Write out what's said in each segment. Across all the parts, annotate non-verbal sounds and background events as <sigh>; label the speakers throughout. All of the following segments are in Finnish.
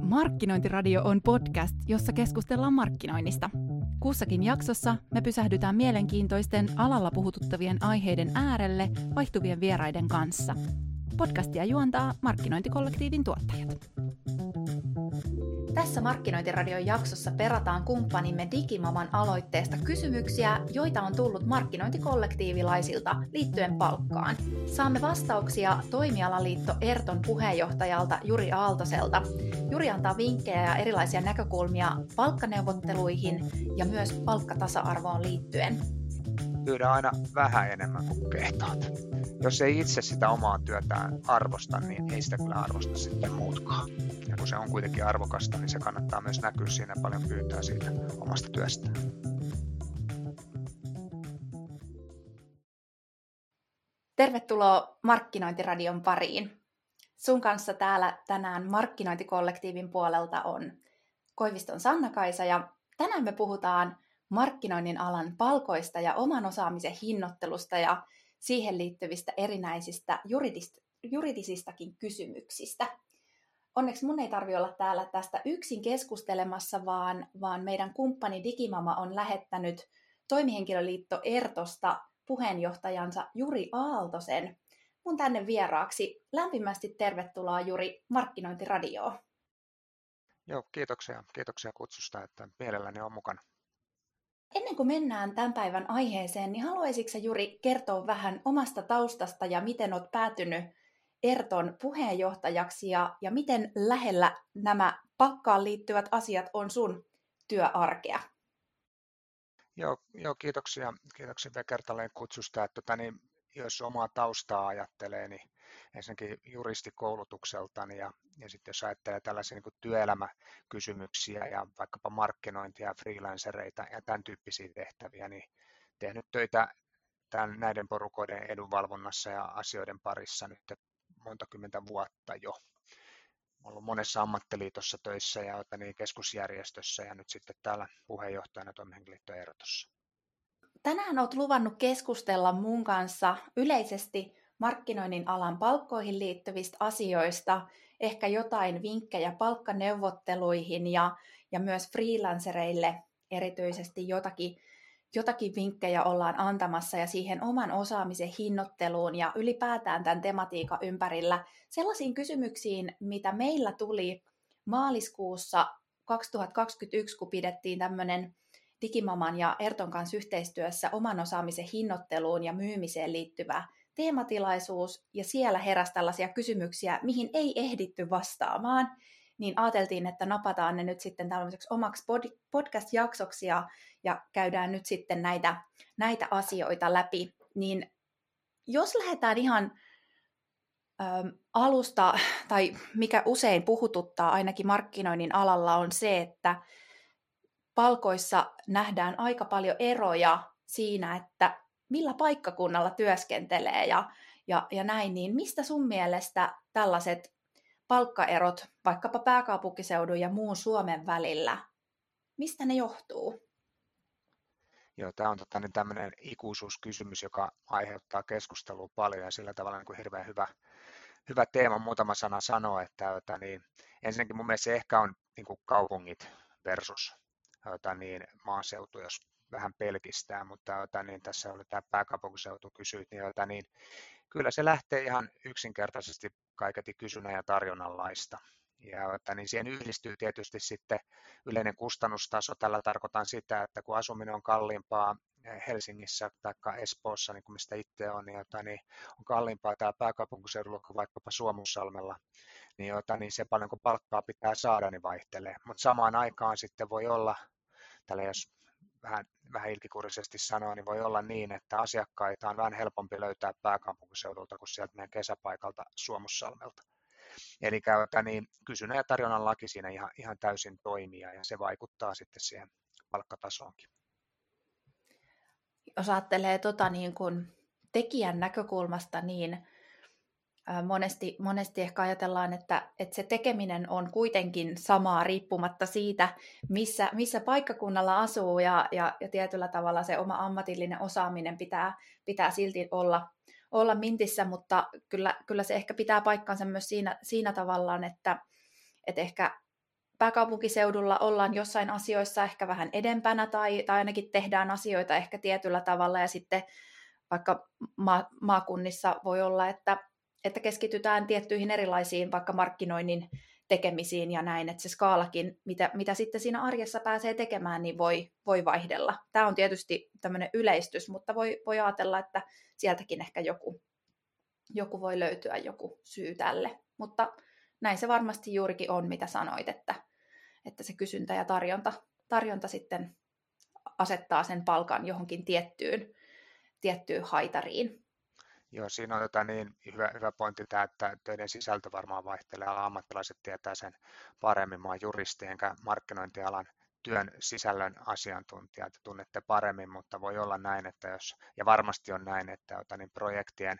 Speaker 1: Markkinointiradio on podcast, jossa keskustellaan markkinoinnista. Kussakin jaksossa me pysähdytään mielenkiintoisten alalla puhututtavien aiheiden äärelle vaihtuvien vieraiden kanssa. Podcastia juontaa markkinointikollektiivin tuottajat. Tässä Markkinointiradion jaksossa perataan kumppanimme Digimaman aloitteesta kysymyksiä, joita on tullut markkinointikollektiivilaisilta liittyen palkkaan. Saamme vastauksia toimialaliitto Erton puheenjohtajalta Juri Aaltoselta. Juri antaa vinkkejä ja erilaisia näkökulmia palkkaneuvotteluihin ja myös palkkatasa-arvoon liittyen.
Speaker 2: Pyydä aina vähän enemmän kuin kehtaat. Jos ei itse sitä omaa työtään arvosta, niin ei sitä kyllä arvosta sitten muutkaan ja kun se on kuitenkin arvokasta, niin se kannattaa myös näkyä siinä paljon pyytää siitä omasta työstä.
Speaker 1: Tervetuloa Markkinointiradion pariin. Sun kanssa täällä tänään Markkinointikollektiivin puolelta on Koiviston Sanna-Kaisa ja tänään me puhutaan markkinoinnin alan palkoista ja oman osaamisen hinnoittelusta ja siihen liittyvistä erinäisistä juridisistakin kysymyksistä onneksi mun ei tarvi olla täällä tästä yksin keskustelemassa, vaan, vaan meidän kumppani Digimama on lähettänyt toimihenkilöliitto Ertosta puheenjohtajansa Juri Aaltosen mun tänne vieraaksi. Lämpimästi tervetuloa Juri Markkinointiradioon.
Speaker 2: Joo, kiitoksia. Kiitoksia kutsusta, että mielelläni on mukana.
Speaker 1: Ennen kuin mennään tämän päivän aiheeseen, niin haluaisitko Juri kertoa vähän omasta taustasta ja miten olet päätynyt Erton puheenjohtajaksi ja, ja miten lähellä nämä pakkaan liittyvät asiat on sun työarkea?
Speaker 2: Joo, joo kiitoksia, kiitoksia vielä kertalleen kutsusta. Että, tota, niin, jos omaa taustaa ajattelee, niin ensinnäkin juristikoulutukseltani ja, ja sitten jos ajattelee tällaisia niin työelämäkysymyksiä ja vaikkapa markkinointia, freelancereita ja tämän tyyppisiä tehtäviä, niin tehnyt töitä tämän, näiden porukoiden edunvalvonnassa ja asioiden parissa nyt monta kymmentä vuotta jo. Ollut monessa ammattiliitossa töissä ja niin keskusjärjestössä ja nyt sitten täällä puheenjohtajana toimihenkilöliitto Erotossa.
Speaker 1: Tänään olet luvannut keskustella mun kanssa yleisesti markkinoinnin alan palkkoihin liittyvistä asioista, ehkä jotain vinkkejä palkkaneuvotteluihin ja, ja myös freelancereille erityisesti jotakin jotakin vinkkejä ollaan antamassa ja siihen oman osaamisen hinnoitteluun ja ylipäätään tämän tematiikan ympärillä sellaisiin kysymyksiin, mitä meillä tuli maaliskuussa 2021, kun pidettiin tämmöinen Digimaman ja Erton kanssa yhteistyössä oman osaamisen hinnoitteluun ja myymiseen liittyvä teematilaisuus, ja siellä heräsi tällaisia kysymyksiä, mihin ei ehditty vastaamaan niin ajateltiin, että napataan ne nyt sitten tällaiseksi omaksi podcast-jaksoksi ja, ja käydään nyt sitten näitä, näitä asioita läpi. Niin jos lähdetään ihan ö, alusta, tai mikä usein puhututtaa ainakin markkinoinnin alalla on se, että palkoissa nähdään aika paljon eroja siinä, että millä paikkakunnalla työskentelee ja, ja, ja näin, niin mistä sun mielestä tällaiset palkkaerot vaikkapa pääkaupunkiseudun ja muun Suomen välillä, mistä ne johtuu?
Speaker 2: Joo, tämä on tota, niin tämmöinen ikuisuuskysymys, joka aiheuttaa keskustelua paljon ja sillä tavalla niin kuin hirveän hyvä, hyvä teema. Muutama sana sanoa, että että niin, ensinnäkin mun mielestä se ehkä on niin kuin kaupungit versus että niin, maaseutu, jos vähän pelkistää, mutta että niin, tässä oli tämä pääkaupunkiseutu kysyit, niin, että niin kyllä se lähtee ihan yksinkertaisesti kaiketi kysynnän ja tarjonnan laista. Ja että niin siihen yhdistyy tietysti sitten yleinen kustannustaso. Tällä tarkoitan sitä, että kun asuminen on kalliimpaa Helsingissä tai Espoossa, niin kuin mistä itse on, niin, jota, niin on kalliimpaa täällä pääkaupunkiseudulla kuin vaikkapa Suomussalmella, niin, jota, niin se paljon palkkaa pitää saada, niin vaihtelee. Mutta samaan aikaan sitten voi olla, tällä jos vähän, vähän ilkikurisesti sanoa, niin voi olla niin, että asiakkaita on vähän helpompi löytää pääkaupunkiseudulta kuin sieltä meidän kesäpaikalta Suomussalmelta. Eli niin kysynnän ja tarjonnan laki siinä ihan, ihan täysin toimii ja se vaikuttaa sitten siihen palkkatasoonkin.
Speaker 1: Jos ajattelee tota niin kuin tekijän näkökulmasta, niin monesti, monesti ehkä ajatellaan, että, että se tekeminen on kuitenkin samaa riippumatta siitä, missä, missä paikkakunnalla asuu ja, ja, ja tietyllä tavalla se oma ammatillinen osaaminen pitää, pitää silti olla, olla mintissä, mutta kyllä, kyllä se ehkä pitää paikkansa myös siinä, siinä tavallaan, että, että ehkä pääkaupunkiseudulla ollaan jossain asioissa ehkä vähän edempänä tai, tai ainakin tehdään asioita ehkä tietyllä tavalla. Ja sitten vaikka ma- maakunnissa voi olla, että, että keskitytään tiettyihin erilaisiin vaikka markkinoinnin tekemisiin ja näin, että se skaalakin, mitä, mitä sitten siinä arjessa pääsee tekemään, niin voi, voi vaihdella. Tämä on tietysti tämmöinen yleistys, mutta voi, voi ajatella, että sieltäkin ehkä joku, joku voi löytyä joku syy tälle. Mutta näin se varmasti juurikin on, mitä sanoit, että, että se kysyntä ja tarjonta, tarjonta sitten asettaa sen palkan johonkin tiettyyn, tiettyyn haitariin.
Speaker 2: Joo, siinä on tota niin, hyvä, hyvä pointti tämä, että töiden sisältö varmaan vaihtelee, ammattilaiset tietää sen paremmin, mä olen juristi enkä markkinointialan työn sisällön asiantuntija, että tunnette paremmin, mutta voi olla näin, että jos, ja varmasti on näin, että tota niin, projektien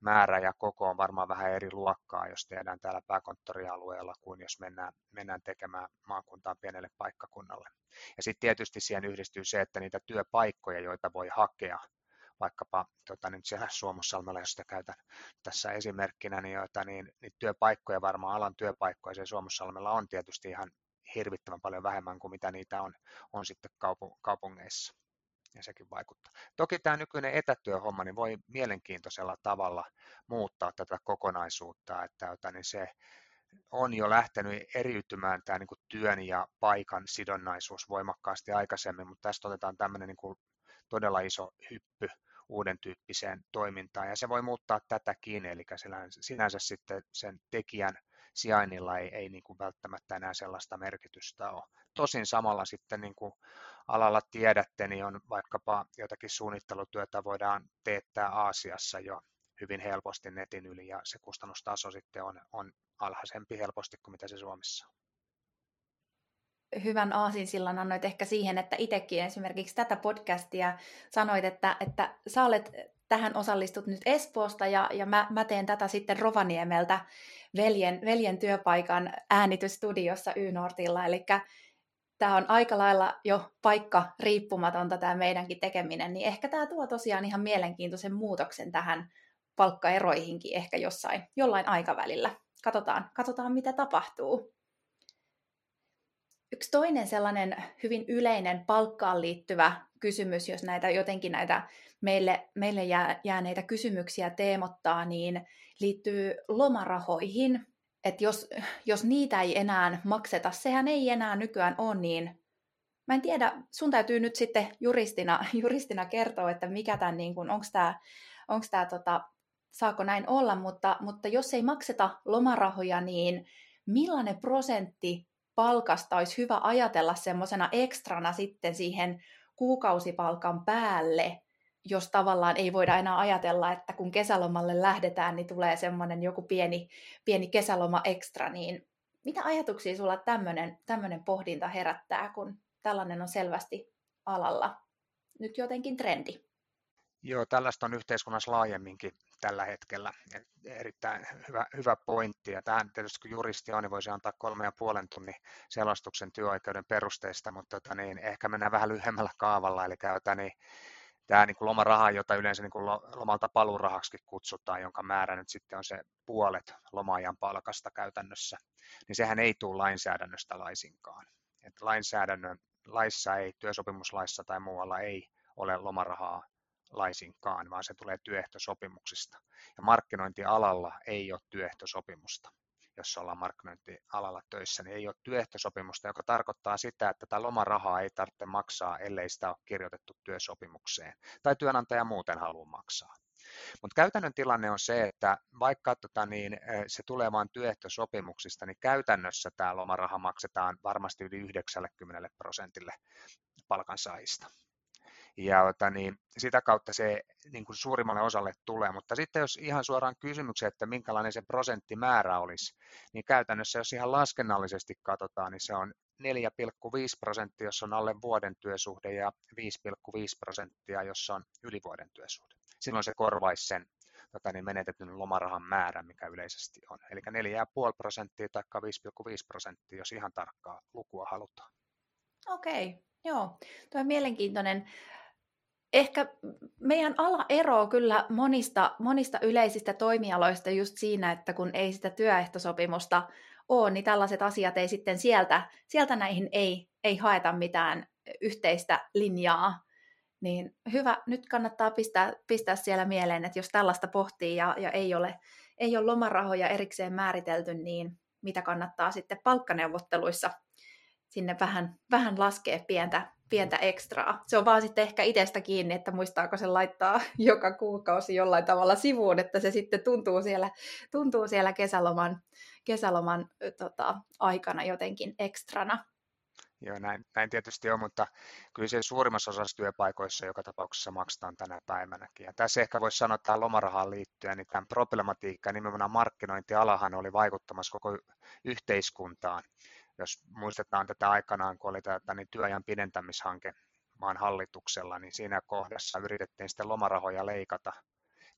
Speaker 2: määrä ja koko on varmaan vähän eri luokkaa, jos tehdään täällä pääkonttorialueella, kuin jos mennään, mennään tekemään maakuntaan pienelle paikkakunnalle. Ja sitten tietysti siihen yhdistyy se, että niitä työpaikkoja, joita voi hakea, vaikkapa tota, nyt siellä Suomussalmella, jos sitä käytän tässä esimerkkinä, niin, joita, niin, niin työpaikkoja varmaan alan työpaikkoja siellä Suomussalmella on tietysti ihan hirvittävän paljon vähemmän kuin mitä niitä on, on sitten kaupungeissa ja sekin vaikuttaa. Toki tämä nykyinen etätyöhomma niin voi mielenkiintoisella tavalla muuttaa tätä kokonaisuutta, että niin se on jo lähtenyt eriytymään tämä niin kuin työn ja paikan sidonnaisuus voimakkaasti aikaisemmin, mutta tästä otetaan tämmöinen niin kuin todella iso hyppy uuden tyyppiseen toimintaan, ja se voi muuttaa tätäkin, eli sinänsä sitten sen tekijän sijainnilla ei, ei niin kuin välttämättä enää sellaista merkitystä ole. Tosin samalla sitten niin kuin alalla tiedätte, niin on vaikkapa jotakin suunnittelutyötä voidaan teettää Aasiassa jo hyvin helposti netin yli, ja se kustannustaso sitten on, on alhaisempi helposti kuin mitä se Suomessa on
Speaker 1: hyvän aasinsillan annoit ehkä siihen, että itsekin esimerkiksi tätä podcastia sanoit, että, että sä olet tähän osallistut nyt Espoosta ja, ja mä, mä teen tätä sitten Rovaniemeltä veljen, veljen työpaikan äänitystudiossa Y-Nortilla, eli tämä on aika lailla jo paikka riippumatonta tämä meidänkin tekeminen, niin ehkä tämä tuo tosiaan ihan mielenkiintoisen muutoksen tähän palkkaeroihinkin ehkä jossain, jollain aikavälillä. Katsotaan, katsotaan mitä tapahtuu. Yksi toinen sellainen hyvin yleinen palkkaan liittyvä kysymys, jos näitä jotenkin näitä meille, meille jää, jääneitä kysymyksiä teemottaa, niin liittyy lomarahoihin. Että jos, jos niitä ei enää makseta, sehän ei enää nykyään ole niin. Mä en tiedä, sun täytyy nyt sitten juristina, <laughs> juristina kertoa, että mikä tämän, niin onko tämä, onko tämä tota, saako näin olla, mutta, mutta jos ei makseta lomarahoja, niin millainen prosentti palkasta olisi hyvä ajatella semmoisena ekstrana sitten siihen kuukausipalkan päälle, jos tavallaan ei voida enää ajatella, että kun kesälomalle lähdetään, niin tulee semmoinen joku pieni, pieni kesäloma ekstra, niin mitä ajatuksia sulla tämmöinen, pohdinta herättää, kun tällainen on selvästi alalla nyt jotenkin trendi?
Speaker 2: Joo, tällaista on yhteiskunnassa laajemminkin tällä hetkellä. Erittäin hyvä, hyvä pointti. Ja tähän tietysti kun juristi on, niin voisi antaa kolme ja puolen tunnin selostuksen työoikeuden perusteista, mutta tota, niin, ehkä mennään vähän lyhyemmällä kaavalla. Eli tota, niin, tämä niin lomaraha, jota yleensä niin kuin lomalta paluurahaksi kutsutaan, jonka määrä nyt sitten on se puolet lomaajan palkasta käytännössä, niin sehän ei tule lainsäädännöstä laisinkaan. Et lainsäädännön laissa ei, työsopimuslaissa tai muualla ei ole lomarahaa laisinkaan, vaan se tulee työehtosopimuksista. Ja markkinointialalla ei ole työehtosopimusta. Jos ollaan markkinointialalla töissä, niin ei ole työehtosopimusta, joka tarkoittaa sitä, että tätä lomarahaa ei tarvitse maksaa, ellei sitä ole kirjoitettu työsopimukseen. Tai työnantaja muuten haluaa maksaa. Mutta käytännön tilanne on se, että vaikka tota, niin, se tulee vain työehtosopimuksista, niin käytännössä tämä lomaraha maksetaan varmasti yli 90 prosentille palkansaajista ja ota, niin, sitä kautta se niin kuin suurimmalle osalle tulee. Mutta sitten jos ihan suoraan kysymykseen, että minkälainen se prosenttimäärä olisi, niin käytännössä jos ihan laskennallisesti katsotaan, niin se on 4,5 prosenttia, jos on alle vuoden työsuhde ja 5,5 prosenttia, jos on yli vuoden työsuhde. Silloin se korvaisi sen tota, niin menetetyn lomarahan määrän, mikä yleisesti on. Eli 4,5 prosenttia tai 5,5 prosenttia, jos ihan tarkkaa lukua halutaan.
Speaker 1: Okei, joo. Tuo on mielenkiintoinen ehkä meidän ala eroaa kyllä monista, monista yleisistä toimialoista just siinä, että kun ei sitä työehtosopimusta ole, niin tällaiset asiat ei sitten sieltä, sieltä näihin ei, ei haeta mitään yhteistä linjaa. Niin hyvä, nyt kannattaa pistää, pistää siellä mieleen, että jos tällaista pohtii ja, ja ei, ole, ei ole lomarahoja erikseen määritelty, niin mitä kannattaa sitten palkkaneuvotteluissa sinne vähän, vähän laskea pientä, pientä ekstraa. Se on vaan sitten ehkä itsestä kiinni, että muistaako se laittaa <laughs> joka kuukausi jollain tavalla sivuun, että se sitten tuntuu siellä, tuntuu siellä kesäloman, kesäloman tota, aikana jotenkin ekstrana.
Speaker 2: Joo, näin, näin tietysti on, mutta kyllä se suurimmassa osassa työpaikoissa joka tapauksessa maksetaan tänä päivänäkin. Ja tässä ehkä voisi sanoa tähän lomarahaan liittyen, niin tämän problematiikka nimenomaan markkinointialahan oli vaikuttamassa koko yhteiskuntaan. Jos muistetaan tätä aikanaan, kun oli tätä niin työajan pidentämishanke maan hallituksella, niin siinä kohdassa yritettiin sitten lomarahoja leikata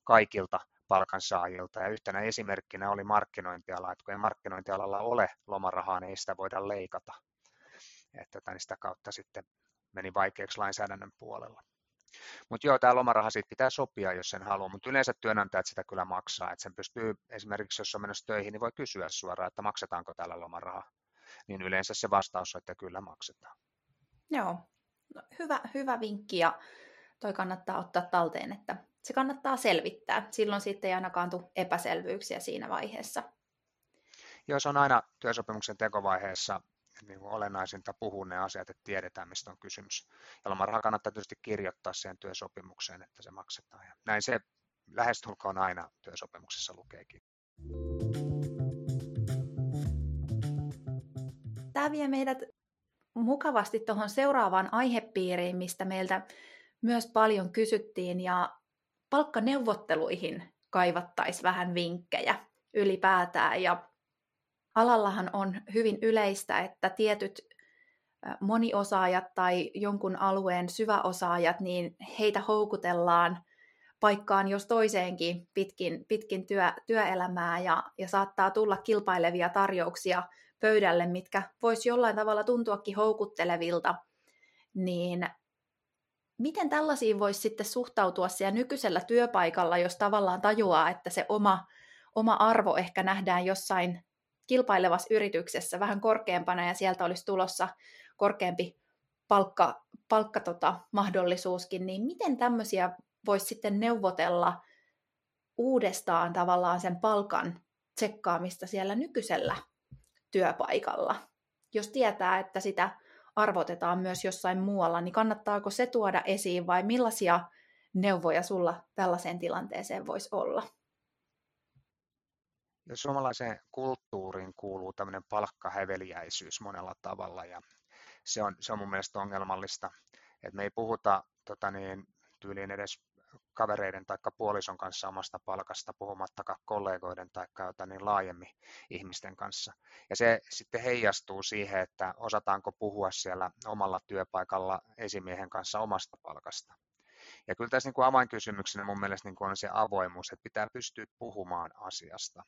Speaker 2: kaikilta palkansaajilta. Ja yhtenä esimerkkinä oli markkinointiala, että kun ei markkinointialalla ole lomarahaa, niin ei sitä voida leikata että tota, niin sitä kautta sitten meni vaikeaksi lainsäädännön puolella. Mutta joo, tämä lomaraha siitä pitää sopia, jos sen haluaa, mutta yleensä työnantajat sitä kyllä maksaa, että sen pystyy esimerkiksi, jos on menossa töihin, niin voi kysyä suoraan, että maksetaanko täällä lomaraha, niin yleensä se vastaus on, että kyllä maksetaan.
Speaker 1: Joo, no, hyvä, hyvä vinkki ja toi kannattaa ottaa talteen, että se kannattaa selvittää. Silloin sitten ei ainakaan tule epäselvyyksiä siinä vaiheessa.
Speaker 2: Joo, se on aina työsopimuksen tekovaiheessa niin kuin olennaisinta puhua ne asiat, että tiedetään, mistä on kysymys. Ja lomaraha kannattaa tietysti kirjoittaa siihen työsopimukseen, että se maksetaan. Ja näin se lähestulkoon aina työsopimuksessa lukeekin.
Speaker 1: Tämä vie meidät mukavasti tuohon seuraavaan aihepiiriin, mistä meiltä myös paljon kysyttiin, ja palkkaneuvotteluihin kaivattaisiin vähän vinkkejä ylipäätään. Ja alallahan on hyvin yleistä, että tietyt moniosaajat tai jonkun alueen syväosaajat, niin heitä houkutellaan paikkaan jos toiseenkin pitkin, pitkin työ, työelämää ja, ja saattaa tulla kilpailevia tarjouksia pöydälle, mitkä voisi jollain tavalla tuntuakin houkuttelevilta, niin miten tällaisiin voisi sitten suhtautua siellä nykyisellä työpaikalla, jos tavallaan tajuaa, että se oma, oma arvo ehkä nähdään jossain kilpailevassa yrityksessä vähän korkeampana ja sieltä olisi tulossa korkeampi palkka, palkka tota, mahdollisuuskin, niin miten tämmöisiä voisi sitten neuvotella uudestaan tavallaan sen palkan tsekkaamista siellä nykyisellä työpaikalla? Jos tietää, että sitä arvotetaan myös jossain muualla, niin kannattaako se tuoda esiin vai millaisia neuvoja sulla tällaiseen tilanteeseen voisi olla?
Speaker 2: Ja suomalaiseen kulttuuriin kuuluu tämmöinen palkkahäveliäisyys monella tavalla ja se on, se on mun mielestä ongelmallista, että me ei puhuta tota niin, tyyliin edes kavereiden tai puolison kanssa omasta palkasta, puhumattakaan kollegoiden tai niin laajemmin ihmisten kanssa. Ja se sitten heijastuu siihen, että osataanko puhua siellä omalla työpaikalla esimiehen kanssa omasta palkasta. Ja kyllä tässä niin kuin avainkysymyksenä mun mielestä niin kuin on se avoimuus, että pitää pystyä puhumaan asiasta.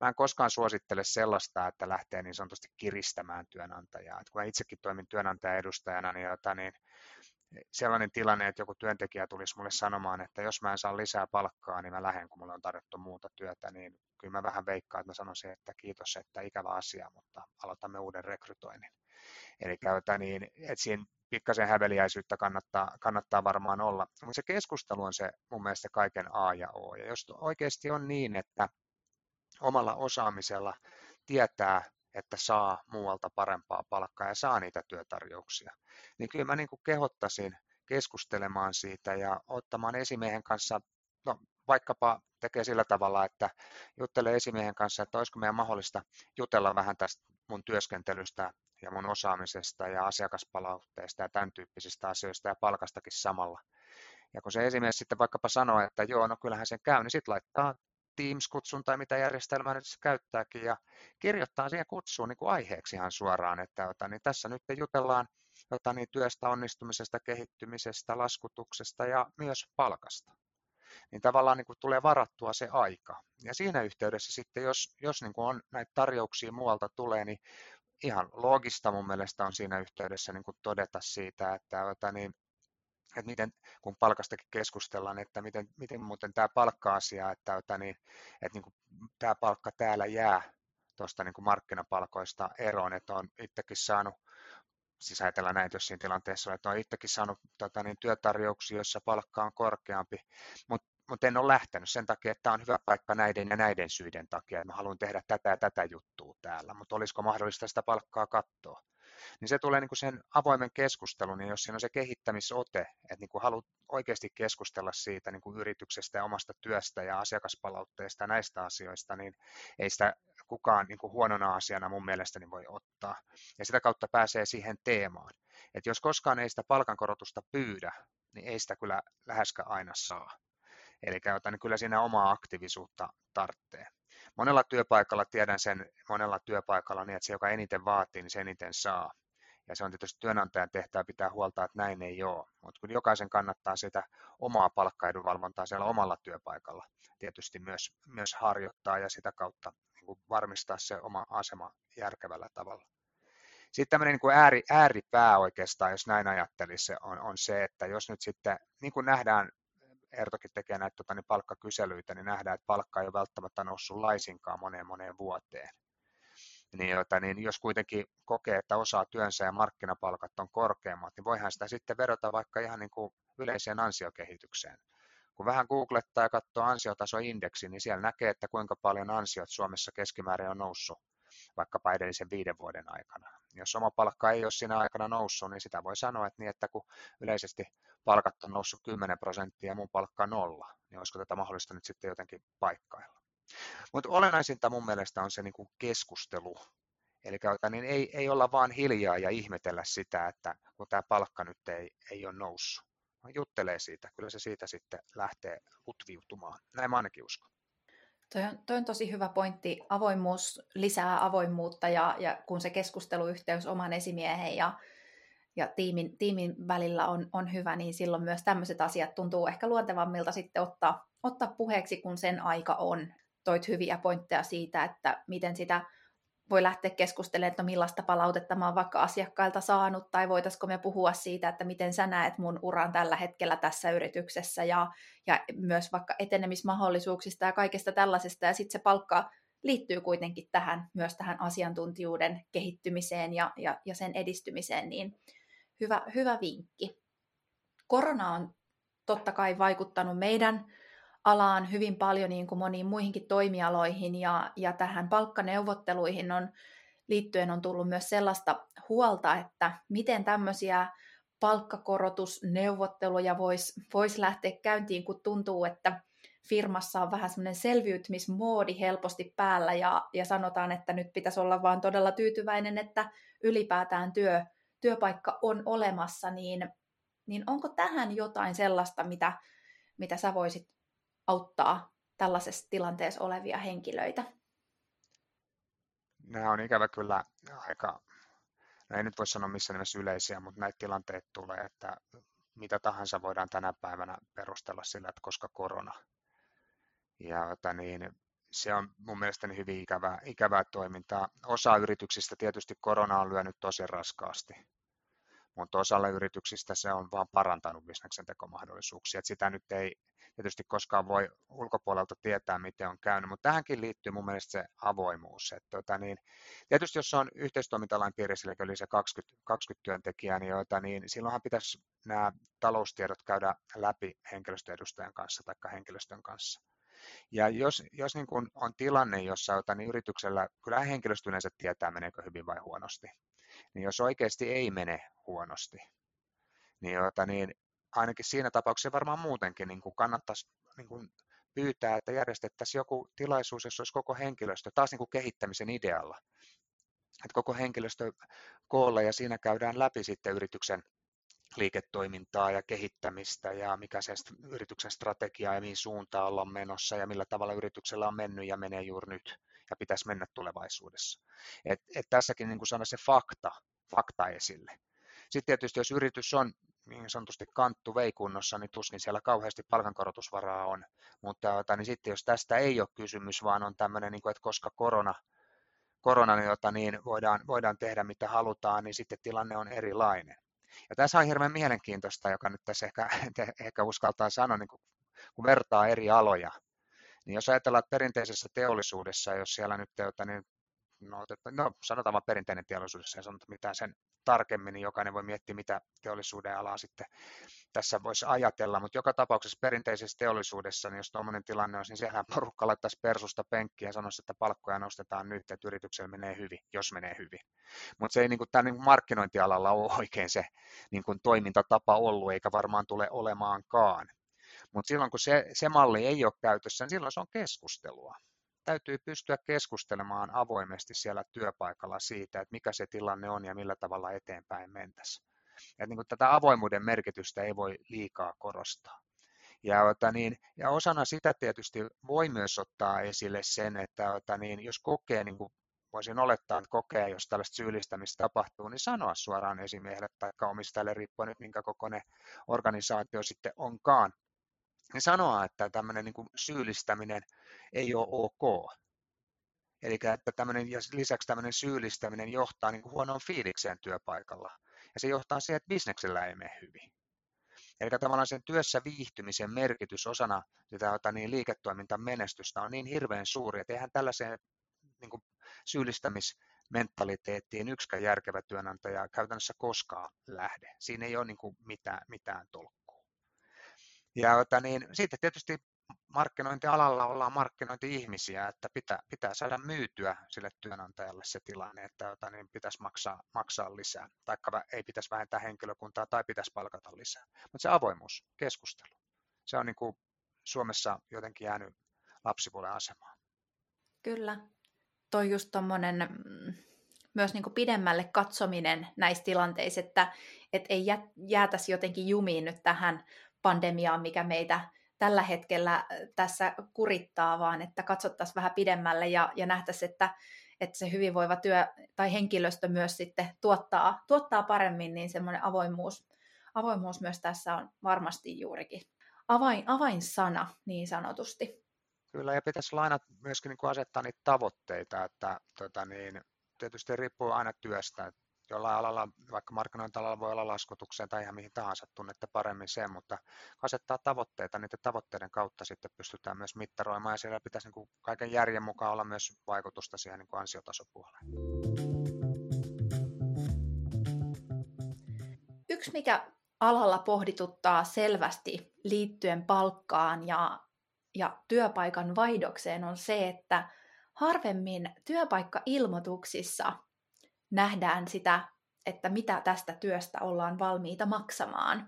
Speaker 2: Mä en koskaan suosittele sellaista, että lähtee niin sanotusti kiristämään työnantajaa. Et kun mä itsekin toimin työnantajan edustajana, niin, jota, niin sellainen tilanne, että joku työntekijä tulisi mulle sanomaan, että jos mä en saa lisää palkkaa, niin mä lähden, kun mulle on tarjottu muuta työtä, niin kyllä mä vähän veikkaan, että mä sanoisin, että kiitos, että ikävä asia, mutta aloitamme uuden rekrytoinnin. Eli käytä niin, että siinä pikkasen häveliäisyyttä kannattaa, kannattaa varmaan olla. Mutta se keskustelu on se mun mielestä kaiken A ja O. Ja jos oikeasti on niin, että omalla osaamisella tietää, että saa muualta parempaa palkkaa ja saa niitä työtarjouksia, niin kyllä mä niin kuin kehottaisin keskustelemaan siitä ja ottamaan esimiehen kanssa, no vaikkapa tekee sillä tavalla, että juttelee esimiehen kanssa, että olisiko meidän mahdollista jutella vähän tästä mun työskentelystä ja mun osaamisesta ja asiakaspalautteesta ja tämän tyyppisistä asioista ja palkastakin samalla. Ja kun se esimies sitten vaikkapa sanoo, että joo, no kyllähän sen käy, niin sitten laittaa Teams-kutsun tai mitä järjestelmää nyt käyttääkin ja kirjoittaa siihen kutsuun niin kuin aiheeksi ihan suoraan, että ota, niin tässä nyt jutellaan ota, niin työstä onnistumisesta, kehittymisestä, laskutuksesta ja myös palkasta. Niin tavallaan niin kuin tulee varattua se aika. Ja siinä yhteydessä sitten, jos, jos niin kuin on näitä tarjouksia muualta tulee, niin ihan loogista mun mielestä on siinä yhteydessä niin kuin todeta siitä, että ota, niin, että miten, kun palkastakin keskustellaan, että miten, miten muuten tämä palkka-asia, että, että, niin, että niin kuin tämä palkka täällä jää tuosta niin markkinapalkoista eroon, että on itsekin saanut siis ajatellaan näin, jos siinä tilanteessa on, että on itsekin saanut tota, niin, työtarjouksia, joissa palkka on korkeampi, mutta mut en ole lähtenyt sen takia, että tämä on hyvä paikka näiden ja näiden syiden takia, mä haluan tehdä tätä ja tätä juttua täällä, mutta olisiko mahdollista sitä palkkaa katsoa niin se tulee niin kuin sen avoimen keskustelun, niin jos siinä on se kehittämisote, että niin kuin haluat oikeasti keskustella siitä niin kuin yrityksestä ja omasta työstä ja asiakaspalautteesta ja näistä asioista, niin ei sitä kukaan niin kuin huonona asiana mun mielestäni voi ottaa. Ja sitä kautta pääsee siihen teemaan. Että jos koskaan ei sitä palkankorotusta pyydä, niin ei sitä kyllä läheskään aina saa. Eli kyllä siinä omaa aktiivisuutta tarvitsee monella työpaikalla tiedän sen monella työpaikalla niin, että se, joka eniten vaatii, niin se eniten saa. Ja se on tietysti työnantajan tehtävä pitää huolta, että näin ei ole. Mutta kun jokaisen kannattaa sitä omaa palkkaedunvalvontaa siellä omalla työpaikalla tietysti myös, myös harjoittaa ja sitä kautta niin kuin varmistaa se oma asema järkevällä tavalla. Sitten tämmöinen niin kuin ääri, ääripää oikeastaan, jos näin ajattelisi, on, on se, että jos nyt sitten, niin kuin nähdään Ertokin tekee näitä tota, niin palkkakyselyitä, niin nähdään, että palkka ei ole välttämättä noussut laisinkaan moneen moneen vuoteen. Niin, jota, niin jos kuitenkin kokee, että osaa työnsä ja markkinapalkat on korkeammat, niin voihan sitä sitten verrata vaikka ihan niin kuin yleiseen ansiokehitykseen. Kun vähän googlettaa ja katsoo ansiotasoindeksi, niin siellä näkee, että kuinka paljon ansiot Suomessa keskimäärin on noussut vaikkapa edellisen viiden vuoden aikana. Jos oma palkka ei ole siinä aikana noussut, niin sitä voi sanoa, että, niin, että kun yleisesti palkat on noussut 10 prosenttia ja mun palkka nolla, niin olisiko tätä mahdollista nyt sitten jotenkin paikkailla. Mutta olennaisinta mun mielestä on se niin kuin keskustelu. Eli niin ei, ei olla vaan hiljaa ja ihmetellä sitä, että kun tämä palkka nyt ei, ei ole noussut. Juttelee siitä, kyllä se siitä sitten lähtee lutviutumaan. Näin mä ainakin uskon.
Speaker 1: Toi on, toi on tosi hyvä pointti. Avoimuus lisää avoimuutta ja, ja kun se keskusteluyhteys oman esimiehen ja, ja tiimin, tiimin välillä on, on hyvä, niin silloin myös tämmöiset asiat tuntuu ehkä luontevammilta sitten ottaa, ottaa puheeksi, kun sen aika on. Toit hyviä pointteja siitä, että miten sitä voi lähteä keskustelemaan, että no millaista palautetta mä oon vaikka asiakkailta saanut, tai voitaisiko me puhua siitä, että miten sä näet mun uran tällä hetkellä tässä yrityksessä, ja, ja myös vaikka etenemismahdollisuuksista ja kaikesta tällaisesta, ja sitten se palkka liittyy kuitenkin tähän, myös tähän asiantuntijuuden kehittymiseen ja, ja, ja sen edistymiseen, niin hyvä, hyvä vinkki. Korona on totta kai vaikuttanut meidän alaan hyvin paljon niin kuin moniin muihinkin toimialoihin ja, ja tähän palkkaneuvotteluihin on liittyen on tullut myös sellaista huolta, että miten tämmöisiä palkkakorotusneuvotteluja voisi vois lähteä käyntiin, kun tuntuu, että firmassa on vähän semmoinen selviytymismoodi helposti päällä ja, ja sanotaan, että nyt pitäisi olla vaan todella tyytyväinen, että ylipäätään työ, työpaikka on olemassa, niin, niin onko tähän jotain sellaista, mitä, mitä sä voisit auttaa tällaisessa tilanteessa olevia henkilöitä?
Speaker 2: Nämä on ikävä kyllä aika, no ei nyt voi sanoa missä nimessä yleisiä, mutta näitä tilanteita tulee, että mitä tahansa voidaan tänä päivänä perustella sillä, että koska korona. Ja että niin, se on mun mielestäni hyvin ikävää, ikävää toimintaa. Osa yrityksistä tietysti korona on lyönyt tosi raskaasti, mutta osalla yrityksistä se on vaan parantanut bisneksen tekomahdollisuuksia. Et sitä nyt ei tietysti koskaan voi ulkopuolelta tietää, miten on käynyt, mutta tähänkin liittyy mun mielestä se avoimuus. Et, tota, niin, tietysti jos on yhteistoimintalain piirissä, eli se 20, 20 työntekijää, niin, jota, niin silloinhan pitäisi nämä taloustiedot käydä läpi henkilöstöedustajan kanssa tai henkilöstön kanssa. Ja jos, jos niin kun on tilanne, jossa jota, niin yrityksellä, kyllä henkilöstö yleensä tietää, meneekö hyvin vai huonosti, niin jos oikeasti ei mene huonosti, niin, jota, niin ainakin siinä tapauksessa varmaan muutenkin niin kuin kannattaisi niin kuin pyytää, että järjestettäisiin joku tilaisuus, jossa olisi koko henkilöstö taas niin kuin kehittämisen idealla. Että koko henkilöstö koolla ja siinä käydään läpi sitten yrityksen liiketoimintaa ja kehittämistä ja mikä se yrityksen strategia ja mihin suuntaan ollaan menossa ja millä tavalla yrityksellä on mennyt ja menee juuri nyt ja pitäisi mennä tulevaisuudessa. Et, et tässäkin niin saada se fakta, fakta esille. Sitten tietysti jos yritys on niin sanotusti kanttu veikunnossa, niin tuskin siellä kauheasti palkankorotusvaraa on. Mutta ota, niin sitten jos tästä ei ole kysymys, vaan on tämmöinen, niin kuin, että koska korona, korona niin, jota, niin voidaan, voidaan tehdä mitä halutaan, niin sitten tilanne on erilainen. Ja tässä on hirveän mielenkiintoista, joka nyt tässä ehkä, <laughs> ehkä uskaltaa sanoa, niin kun, kun vertaa eri aloja, niin jos ajatellaan, että perinteisessä teollisuudessa, jos siellä nyt teota, niin no, no sanotaan vaan perinteinen teollisuudessa ja sanotaan mitään sen tarkemmin, niin jokainen voi miettiä, mitä teollisuuden alaa sitten tässä voisi ajatella, mutta joka tapauksessa perinteisessä teollisuudessa, niin jos tuommoinen tilanne olisi, niin siellä porukka laittaisi persusta penkkiä ja sanoisi, että palkkoja nostetaan nyt, että yrityksellä menee hyvin, jos menee hyvin. Mutta se ei niin kuin, tämän niin markkinointialalla ole oikein se niin kuin toimintatapa ollut, eikä varmaan tule olemaankaan. Mutta silloin kun se, se malli ei ole käytössä, niin silloin se on keskustelua täytyy pystyä keskustelemaan avoimesti siellä työpaikalla siitä, että mikä se tilanne on ja millä tavalla eteenpäin mentäisiin. Ja niin tätä avoimuuden merkitystä ei voi liikaa korostaa. Ja, ota, niin, ja osana sitä tietysti voi myös ottaa esille sen, että ota, niin, jos kokee, niin kuin voisin olettaa, että kokee, jos tällaista syyllistämistä tapahtuu, niin sanoa suoraan esimiehelle tai omistajalle, riippuen nyt minkä kokoinen organisaatio sitten onkaan, sanoa, että tämmöinen niin syyllistäminen ei ole ok. Eli että tämmöinen, ja lisäksi tämmöinen syyllistäminen johtaa niin kuin huonoon fiilikseen työpaikalla. Ja se johtaa siihen, että bisneksellä ei mene hyvin. Eli tavallaan sen työssä viihtymisen merkitys osana sitä niin liiketoimintamenestystä on niin hirveän suuri, että eihän tällaiseen niin kuin syyllistämismentaliteettiin yksikään järkevä työnantaja käytännössä koskaan lähde. Siinä ei ole niin kuin mitään, mitään tolkkua. Ja ota, niin, sitten tietysti markkinointialalla ollaan markkinointi-ihmisiä, että pitää, pitää saada myytyä sille työnantajalle se tilanne, että jota, niin pitäisi maksaa, maksaa lisää, tai ei pitäisi vähentää henkilökuntaa tai pitäisi palkata lisää. Mutta se avoimuus, keskustelu, se on niin kuin Suomessa jotenkin jäänyt lapsipuolen asemaan.
Speaker 1: Kyllä. Toi just tommonen, mm, myös niin kuin pidemmälle katsominen näissä tilanteissa, että et ei jäätäisi jotenkin jumiin nyt tähän pandemiaan, mikä meitä tällä hetkellä äh, tässä kurittaa, vaan että katsottaisiin vähän pidemmälle ja, ja nähtäisiin, että, että se hyvinvoiva työ tai henkilöstö myös sitten tuottaa, tuottaa paremmin, niin semmoinen avoimuus, avoimuus myös tässä on varmasti juurikin avain, avainsana niin sanotusti.
Speaker 2: Kyllä, ja pitäisi aina myöskin niin kuin asettaa niitä tavoitteita, että tota niin, tietysti riippuu aina työstä, että jollain alalla, vaikka markkinointialalla voi olla laskutukseen tai ihan mihin tahansa, tunnette paremmin sen, mutta asettaa tavoitteita, niiden tavoitteiden kautta sitten pystytään myös mittaroimaan ja siellä pitäisi niin kuin kaiken järjen mukaan olla myös vaikutusta siihen niin kuin ansiotasopuoleen.
Speaker 1: Yksi, mikä alalla pohdituttaa selvästi liittyen palkkaan ja, ja työpaikan vaihdokseen on se, että harvemmin työpaikkailmoituksissa nähdään sitä, että mitä tästä työstä ollaan valmiita maksamaan,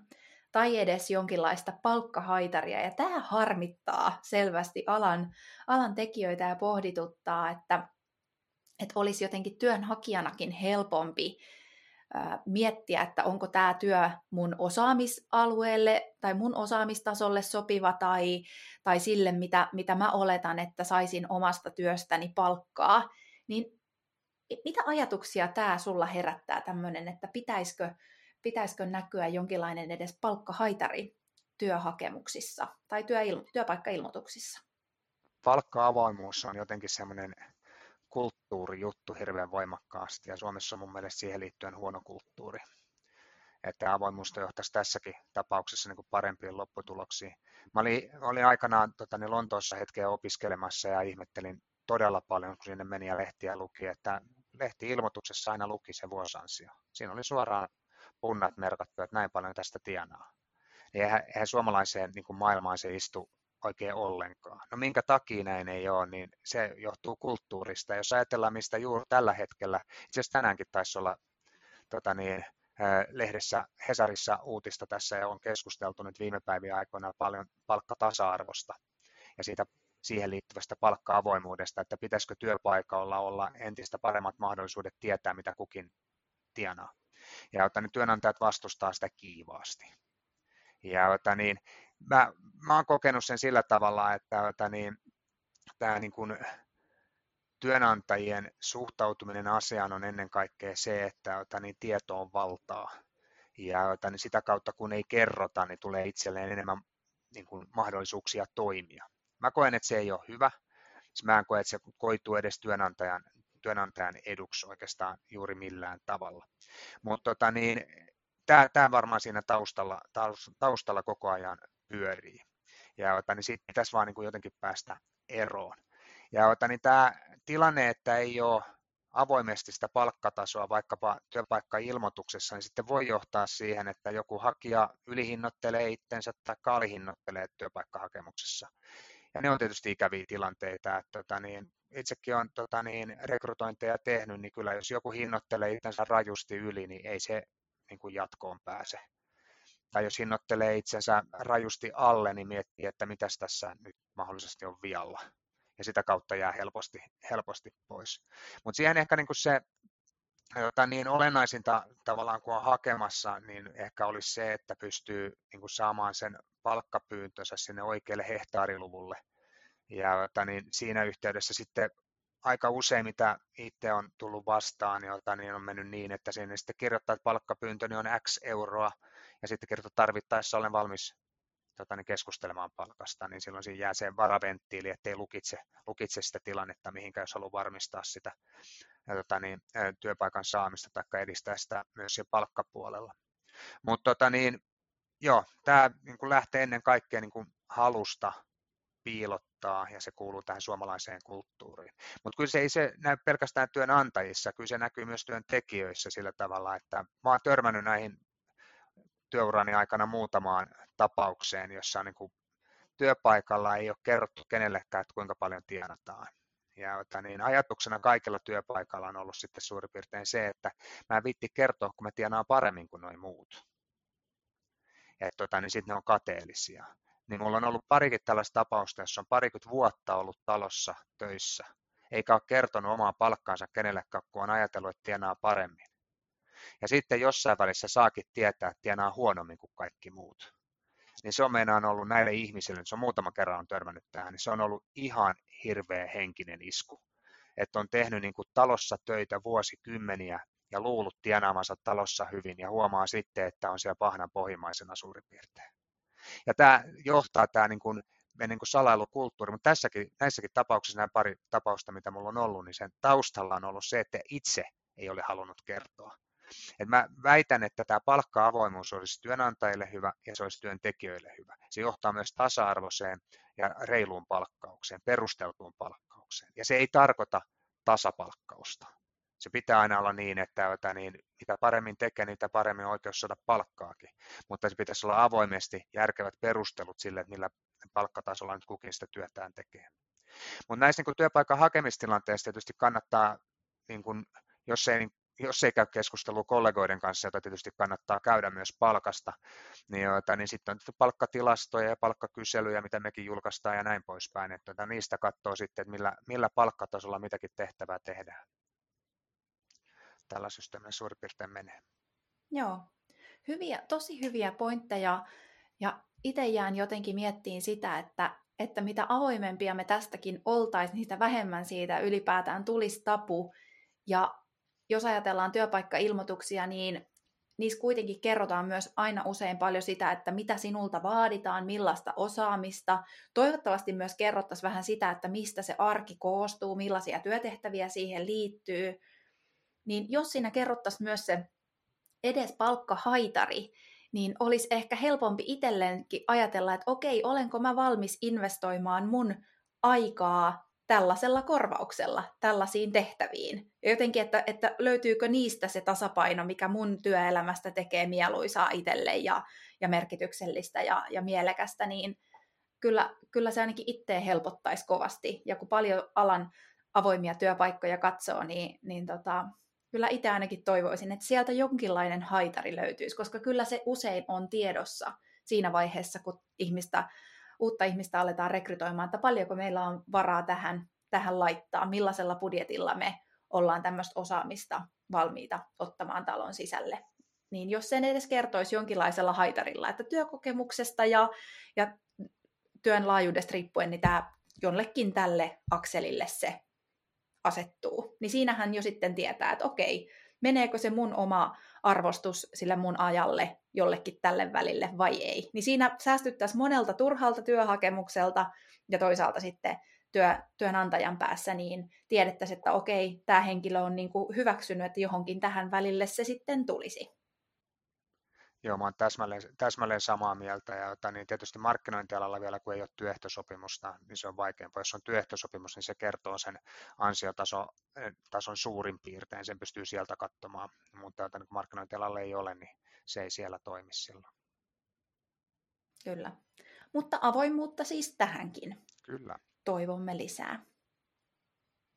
Speaker 1: tai edes jonkinlaista palkkahaitaria. Ja tämä harmittaa selvästi alan, alan tekijöitä ja pohdituttaa, että, että olisi jotenkin työnhakijanakin helpompi miettiä, että onko tämä työ mun osaamisalueelle tai mun osaamistasolle sopiva tai, tai sille, mitä, mitä mä oletan, että saisin omasta työstäni palkkaa, niin mitä ajatuksia tämä sulla herättää tämmöinen, että pitäisikö, pitäisikö näkyä jonkinlainen edes palkkahaitari työhakemuksissa tai työil- työpaikkailmoituksissa?
Speaker 2: Palkka-avoimuus on jotenkin semmoinen kulttuurijuttu hirveän voimakkaasti ja Suomessa on mun mielestä siihen liittyen huono kulttuuri. Että avoimuus johtaisi tässäkin tapauksessa niin kuin parempiin lopputuloksiin. Mä olin, olin aikanaan tota, niin Lontoossa hetkeä opiskelemassa ja ihmettelin todella paljon, kun sinne meni ja lehtiä luki, että lehti-ilmoituksessa aina luki se vuosansio. Siinä oli suoraan punnat merkattu, että näin paljon tästä tienaa. Niin eihän, eihän suomalaiseen niin kuin maailmaan se istu oikein ollenkaan. No minkä takia näin ei ole, niin se johtuu kulttuurista. Jos ajatellaan, mistä juuri tällä hetkellä, itse asiassa tänäänkin taisi olla tota niin, lehdessä Hesarissa uutista tässä ja on keskusteltu nyt viime päivien aikoina paljon palkkatasa-arvosta ja siitä siihen liittyvästä palkka-avoimuudesta, että pitäisikö työpaikalla olla entistä paremmat mahdollisuudet tietää, mitä kukin tienaa. Ja että niin työnantajat vastustaa sitä kiivaasti. Ja että niin, mä, mä oon kokenut sen sillä tavalla, että, että niin, tämä niin kuin, työnantajien suhtautuminen asiaan on ennen kaikkea se, että, että niin tieto on valtaa. Ja että niin sitä kautta, kun ei kerrota, niin tulee itselleen enemmän niin kuin, mahdollisuuksia toimia. Mä koen, että se ei ole hyvä. Mä en koe, että se koituu edes työnantajan, työnantajan eduksi oikeastaan juuri millään tavalla. Mutta tota, niin, tämä, varmaan siinä taustalla, taustalla koko ajan pyörii. Ja ota, niin siitä pitäisi vaan niin kuin jotenkin päästä eroon. Ja ota, niin tämä tilanne, että ei ole avoimesti sitä palkkatasoa vaikkapa työpaikka-ilmoituksessa, niin sitten voi johtaa siihen, että joku hakija ylihinnoittelee itsensä tai alihinnoittelee työpaikkahakemuksessa. Ja ne on tietysti ikäviä tilanteita. Että, tota, niin, itsekin olen tota, niin, rekrytointeja tehnyt, niin kyllä jos joku hinnoittelee itsensä rajusti yli, niin ei se niin kuin jatkoon pääse. Tai jos hinnoittelee itsensä rajusti alle, niin miettii, että mitä tässä nyt mahdollisesti on vialla. Ja sitä kautta jää helposti, helposti pois. Mutta siihen ehkä niin kuin se jota niin olennaisinta tavallaan kun on hakemassa, niin ehkä olisi se, että pystyy niin kuin saamaan sen palkkapyyntönsä sinne oikealle hehtaariluvulle. Ja jota niin siinä yhteydessä sitten aika usein, mitä itse on tullut vastaan, jota niin on mennyt niin, että sinne sitten kirjoittaa, että palkkapyyntöni on X euroa, ja sitten kirjoittaa tarvittaessa olen valmis tota, niin keskustelemaan palkasta, niin silloin siinä jää se varaventtiili, ettei lukitse, lukitse sitä tilannetta mihinkä, jos haluaa varmistaa sitä ja, tota, niin, työpaikan saamista tai edistää sitä myös siellä palkkapuolella. Mutta tota, niin, joo, tämä niin lähtee ennen kaikkea niin kuin halusta piilottaa ja se kuuluu tähän suomalaiseen kulttuuriin. Mutta kyllä se ei se näy pelkästään työnantajissa, kyllä se näkyy myös työntekijöissä sillä tavalla, että mä oon törmännyt näihin työurani aikana muutamaan tapaukseen, jossa niin kuin työpaikalla ei ole kerrottu kenellekään, että kuinka paljon tienataan. Ja että niin ajatuksena kaikilla työpaikalla on ollut sitten suurin piirtein se, että mä vitti kertoa, kun mä tienaan paremmin kuin noin muut. Ja tota, niin sitten ne on kateellisia. Niin mulla on ollut parikin tällaista tapausta, jossa on parikymmentä vuotta ollut talossa töissä, eikä ole kertonut omaa palkkaansa kenellekään, kun on ajatellut, että tienaa paremmin. Ja sitten jossain välissä saakin tietää, että tienaa huonommin kuin kaikki muut. Niin se on meinaan ollut näille ihmisille, se on muutama kerran on törmännyt tähän, niin se on ollut ihan hirveä henkinen isku. Että on tehnyt niin kuin talossa töitä vuosikymmeniä ja luullut tienaamansa talossa hyvin ja huomaa sitten, että on siellä pahnan pohjimaisena suurin piirtein. Ja tämä johtaa tämä niin kuin, niin kuin salailukulttuuri, mutta tässäkin, näissäkin tapauksissa, nämä pari tapausta, mitä minulla on ollut, niin sen taustalla on ollut se, että itse ei ole halunnut kertoa. Et mä väitän, että tämä palkka-avoimuus olisi työnantajille hyvä ja se olisi työntekijöille hyvä. Se johtaa myös tasa-arvoiseen ja reiluun palkkaukseen, perusteltuun palkkaukseen. Ja se ei tarkoita tasapalkkausta. Se pitää aina olla niin, että, niin, mitä paremmin tekee, niitä paremmin oikeus saada palkkaakin. Mutta se pitäisi olla avoimesti järkevät perustelut sille, että millä palkkatasolla nyt kukin sitä työtään tekee. Mutta näissä niin työpaikan hakemistilanteissa tietysti kannattaa, niin kun, jos ei jos ei käy keskustelua kollegoiden kanssa, jota tietysti kannattaa käydä myös palkasta, niin, jota, niin sitten on palkkatilastoja ja palkkakyselyjä, mitä mekin julkaistaan ja näin poispäin, että että niistä katsoo sitten, että millä, millä palkkatasolla mitäkin tehtävää tehdään. Tällä systeemillä suurin piirtein menee.
Speaker 1: Joo, hyviä, tosi hyviä pointteja ja itse jään jotenkin miettiin sitä, että, että mitä avoimempia me tästäkin oltaisiin, niitä vähemmän siitä ylipäätään tulisi tapu ja jos ajatellaan työpaikkailmoituksia, niin niissä kuitenkin kerrotaan myös aina usein paljon sitä, että mitä sinulta vaaditaan, millaista osaamista. Toivottavasti myös kerrottaisiin vähän sitä, että mistä se arki koostuu, millaisia työtehtäviä siihen liittyy. Niin jos siinä kerrottaisiin myös se edes palkkahaitari, niin olisi ehkä helpompi itselleenkin ajatella, että okei, olenko mä valmis investoimaan mun aikaa tällaisella korvauksella tällaisiin tehtäviin. Ja jotenkin, että, että löytyykö niistä se tasapaino, mikä mun työelämästä tekee mieluisaa itselle ja, ja merkityksellistä ja, ja mielekästä, niin kyllä, kyllä se ainakin itteen helpottaisi kovasti. Ja kun paljon alan avoimia työpaikkoja katsoo, niin, niin tota, kyllä itse ainakin toivoisin, että sieltä jonkinlainen haitari löytyisi, koska kyllä se usein on tiedossa siinä vaiheessa, kun ihmistä uutta ihmistä aletaan rekrytoimaan, että paljonko meillä on varaa tähän, tähän laittaa, millaisella budjetilla me ollaan tämmöistä osaamista valmiita ottamaan talon sisälle. Niin jos sen edes kertoisi jonkinlaisella haitarilla, että työkokemuksesta ja, ja työn laajuudesta riippuen, niin tämä jollekin tälle akselille se asettuu. Niin siinähän jo sitten tietää, että okei, meneekö se mun oma arvostus sille mun ajalle jollekin tälle välille vai ei. Niin siinä säästyttäisiin monelta turhalta työhakemukselta ja toisaalta sitten työ, työnantajan päässä niin tiedettäisiin, että okei, tämä henkilö on niin kuin hyväksynyt, että johonkin tähän välille se sitten tulisi.
Speaker 2: Joo, mä olen täsmälleen, täsmälleen samaa mieltä. Ja että, niin tietysti markkinointialalla vielä, kun ei ole työehtosopimusta, niin se on vaikeampaa. Jos on työehtosopimus, niin se kertoo sen ansiotason tason suurin piirtein, sen pystyy sieltä katsomaan. Mutta että, niin kun markkinointialalla ei ole, niin se ei siellä toimi silloin.
Speaker 1: Kyllä. Mutta avoimuutta siis tähänkin.
Speaker 2: Kyllä.
Speaker 1: Toivomme lisää.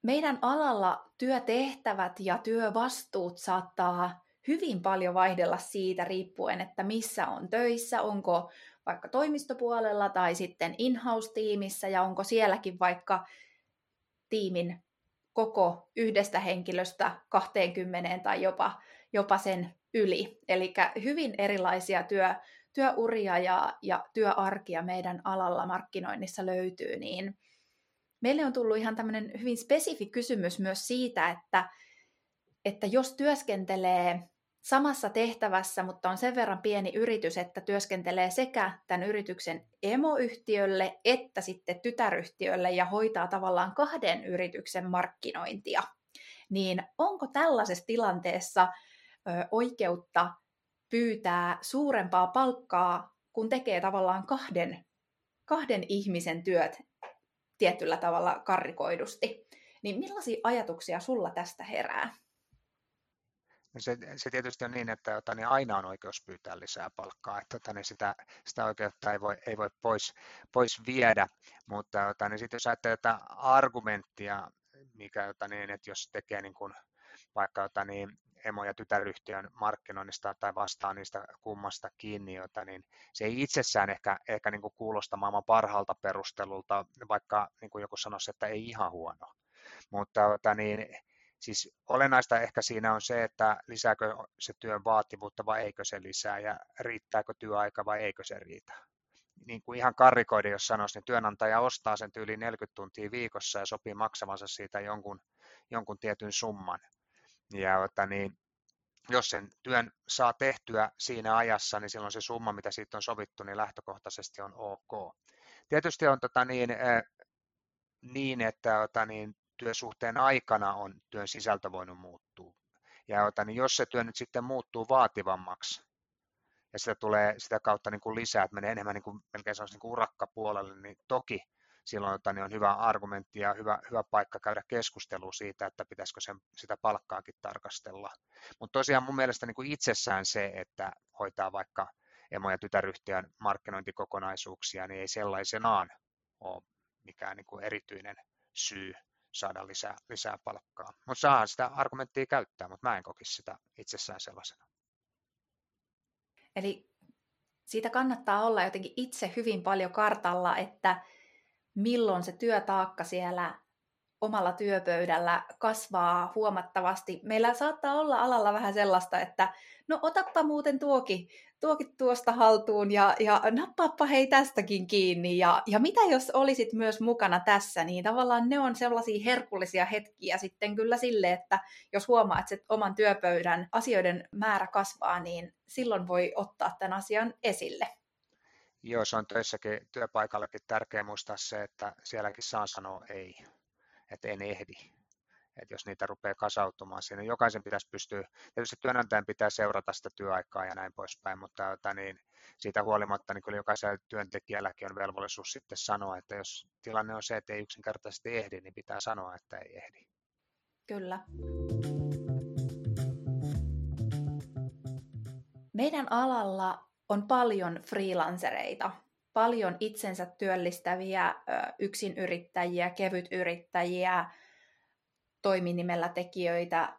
Speaker 1: Meidän alalla työtehtävät ja työvastuut saattaa hyvin paljon vaihdella siitä riippuen, että missä on töissä, onko vaikka toimistopuolella tai sitten in-house-tiimissä ja onko sielläkin vaikka tiimin koko yhdestä henkilöstä 20 tai jopa, jopa sen yli. Eli hyvin erilaisia työ, työuria ja, ja työarkia meidän alalla markkinoinnissa löytyy, niin meille on tullut ihan tämmöinen hyvin spesifi kysymys myös siitä, että, että jos työskentelee samassa tehtävässä, mutta on sen verran pieni yritys, että työskentelee sekä tämän yrityksen emoyhtiölle että sitten tytäryhtiölle ja hoitaa tavallaan kahden yrityksen markkinointia, niin onko tällaisessa tilanteessa oikeutta pyytää suurempaa palkkaa, kun tekee tavallaan kahden, kahden ihmisen työt tietyllä tavalla karrikoidusti. Niin millaisia ajatuksia sulla tästä herää?
Speaker 2: No se, se tietysti on niin, että jota, niin aina on oikeus pyytää lisää palkkaa, että jota, niin sitä, sitä oikeutta ei voi, ei voi pois, pois viedä, mutta jota, niin sit jos ajattelee tätä argumenttia, mikä, jota, niin, että jos tekee niin kuin, vaikka jota, niin, emo- ja tytäryhtiön markkinoinnista tai vastaa niistä kummasta kiinni, jota, niin se ei itsessään ehkä, ehkä niin kuin kuulosta maailman parhaalta perustelulta, vaikka niin kuin joku sanoisi, että ei ihan huono. Mutta jota, niin, siis olennaista ehkä siinä on se, että lisääkö se työn vaativuutta vai eikö se lisää ja riittääkö työaika vai eikö se riitä. Niin kuin ihan karrikoiden, jos sanoisi, niin työnantaja ostaa sen tyyli 40 tuntia viikossa ja sopii maksavansa siitä jonkun, jonkun tietyn summan. Ja että niin, jos sen työn saa tehtyä siinä ajassa, niin silloin se summa, mitä siitä on sovittu, niin lähtökohtaisesti on ok. Tietysti on tota niin, niin, että tota niin, työsuhteen aikana on työn sisältö voinut muuttua. Ja tota, niin jos se työ nyt sitten muuttuu vaativammaksi, ja sitä tulee sitä kautta niin kuin lisää, että menee enemmän niin kuin, melkein niin kuin urakkapuolelle, niin toki silloin jota, niin on hyvä argumentti ja hyvä, hyvä paikka käydä keskustelua siitä, että pitäisikö sen, sitä palkkaakin tarkastella. Mutta tosiaan mun mielestä niin kuin itsessään se, että hoitaa vaikka emo- ja tytäryhtiön markkinointikokonaisuuksia, niin ei sellaisenaan ole mikään niin kuin erityinen syy saada lisää, lisää palkkaa. Mutta saa sitä argumenttia käyttää, mutta mä en kokisi sitä itsessään sellaisena.
Speaker 1: Eli siitä kannattaa olla jotenkin itse hyvin paljon kartalla, että milloin se työtaakka siellä omalla työpöydällä kasvaa huomattavasti. Meillä saattaa olla alalla vähän sellaista, että no otappa muuten tuokin, tuokin tuosta haltuun ja, ja nappaappa hei tästäkin kiinni. Ja, ja mitä jos olisit myös mukana tässä, niin tavallaan ne on sellaisia herkullisia hetkiä sitten kyllä sille, että jos huomaa, että oman työpöydän asioiden määrä kasvaa, niin silloin voi ottaa tämän asian esille.
Speaker 2: Joo, se on töissäkin työpaikallakin tärkeää muistaa se, että sielläkin saa sanoa ei, että en ehdi. Että jos niitä rupeaa kasautumaan siinä, jokaisen pitäisi pystyä, tietysti työnantajan pitää seurata sitä työaikaa ja näin poispäin, mutta jota, niin, siitä huolimatta niin kyllä jokaisella työntekijälläkin on velvollisuus sitten sanoa, että jos tilanne on se, että ei yksinkertaisesti ehdi, niin pitää sanoa, että ei ehdi.
Speaker 1: Kyllä. Meidän alalla on paljon freelancereita, paljon itsensä työllistäviä yksinyrittäjiä, kevytyrittäjiä, toiminimellä tekijöitä,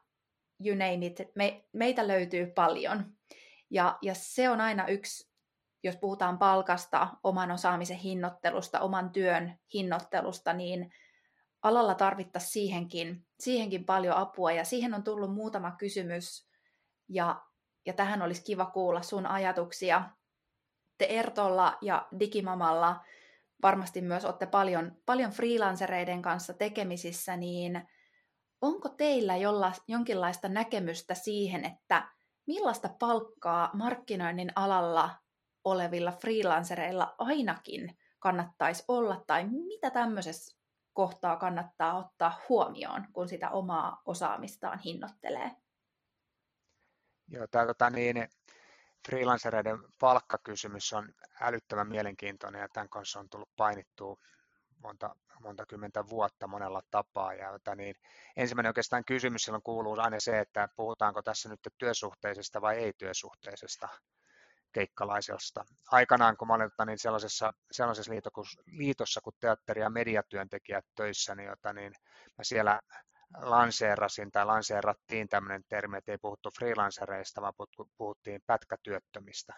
Speaker 1: you name it, me, meitä löytyy paljon. Ja, ja se on aina yksi, jos puhutaan palkasta, oman osaamisen hinnoittelusta, oman työn hinnoittelusta, niin alalla tarvittaisiin siihenkin, siihenkin paljon apua. Ja siihen on tullut muutama kysymys, ja ja tähän olisi kiva kuulla sun ajatuksia. Te Ertolla ja Digimamalla varmasti myös olette paljon, paljon freelancereiden kanssa tekemisissä, niin onko teillä jolla, jonkinlaista näkemystä siihen, että millaista palkkaa markkinoinnin alalla olevilla freelancereilla ainakin kannattaisi olla, tai mitä tämmöisessä kohtaa kannattaa ottaa huomioon, kun sitä omaa osaamistaan hinnoittelee?
Speaker 2: Joo, tää, tota, niin, freelancereiden palkkakysymys on älyttömän mielenkiintoinen ja tämän kanssa on tullut painittua monta, monta kymmentä vuotta monella tapaa. Ja, jota, niin, ensimmäinen oikeastaan kysymys silloin kuuluu aina se, että puhutaanko tässä nyt työsuhteisesta vai ei-työsuhteisesta keikkalaisesta. Aikanaan, kun mä olin niin sellaisessa, sellaisessa liitossa kuin teatteri- ja mediatyöntekijät töissä, niin, jota, niin mä siellä lanseerasin tai lanseerattiin tämmöinen termi, että ei puhuttu freelancereista, vaan puhuttiin pätkätyöttömistä.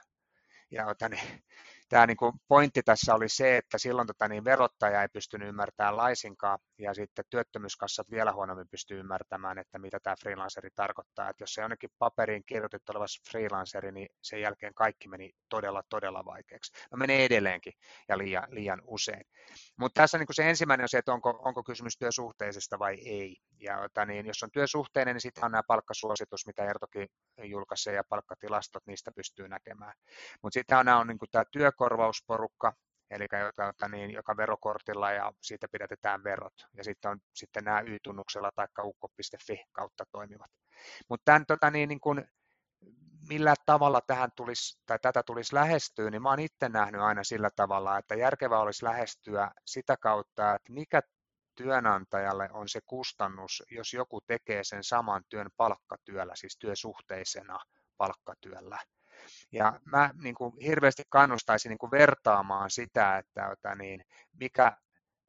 Speaker 2: Ja ota, niin, tämä niin kuin pointti tässä oli se, että silloin tota, niin verottaja ei pystynyt ymmärtämään laisinkaan, ja sitten työttömyyskassat vielä huonommin pystyy ymmärtämään, että mitä tämä freelanceri tarkoittaa. Että jos se jonnekin paperiin kirjoitettu oleva freelanceri, niin sen jälkeen kaikki meni todella, todella vaikeaksi. No menee edelleenkin ja liian, liian usein. Mutta tässä niin kuin se ensimmäinen on se, että onko, onko kysymys työsuhteisesta vai ei. Ja ota, niin, jos on työsuhteinen, niin sitten on nämä palkkasuositus, mitä Ertokin julkaisee, ja palkkatilastot, niistä pystyy näkemään. Mutta sitten on, on niin kuin tämä työ korvausporukka, eli joka, niin, joka verokortilla ja siitä pidätetään verot. Ja sitten on sitten nämä Y-tunnuksella tai ukko.fi kautta toimivat. Mutta tämän, tota, niin, niin kun, millä tavalla tähän tulisi, tai tätä tulisi lähestyä, niin mä olen itse nähnyt aina sillä tavalla, että järkevää olisi lähestyä sitä kautta, että mikä työnantajalle on se kustannus, jos joku tekee sen saman työn palkkatyöllä, siis työsuhteisena palkkatyöllä. Ja mä niin kuin hirveästi kannustaisin niin kuin vertaamaan sitä, että, että niin, mikä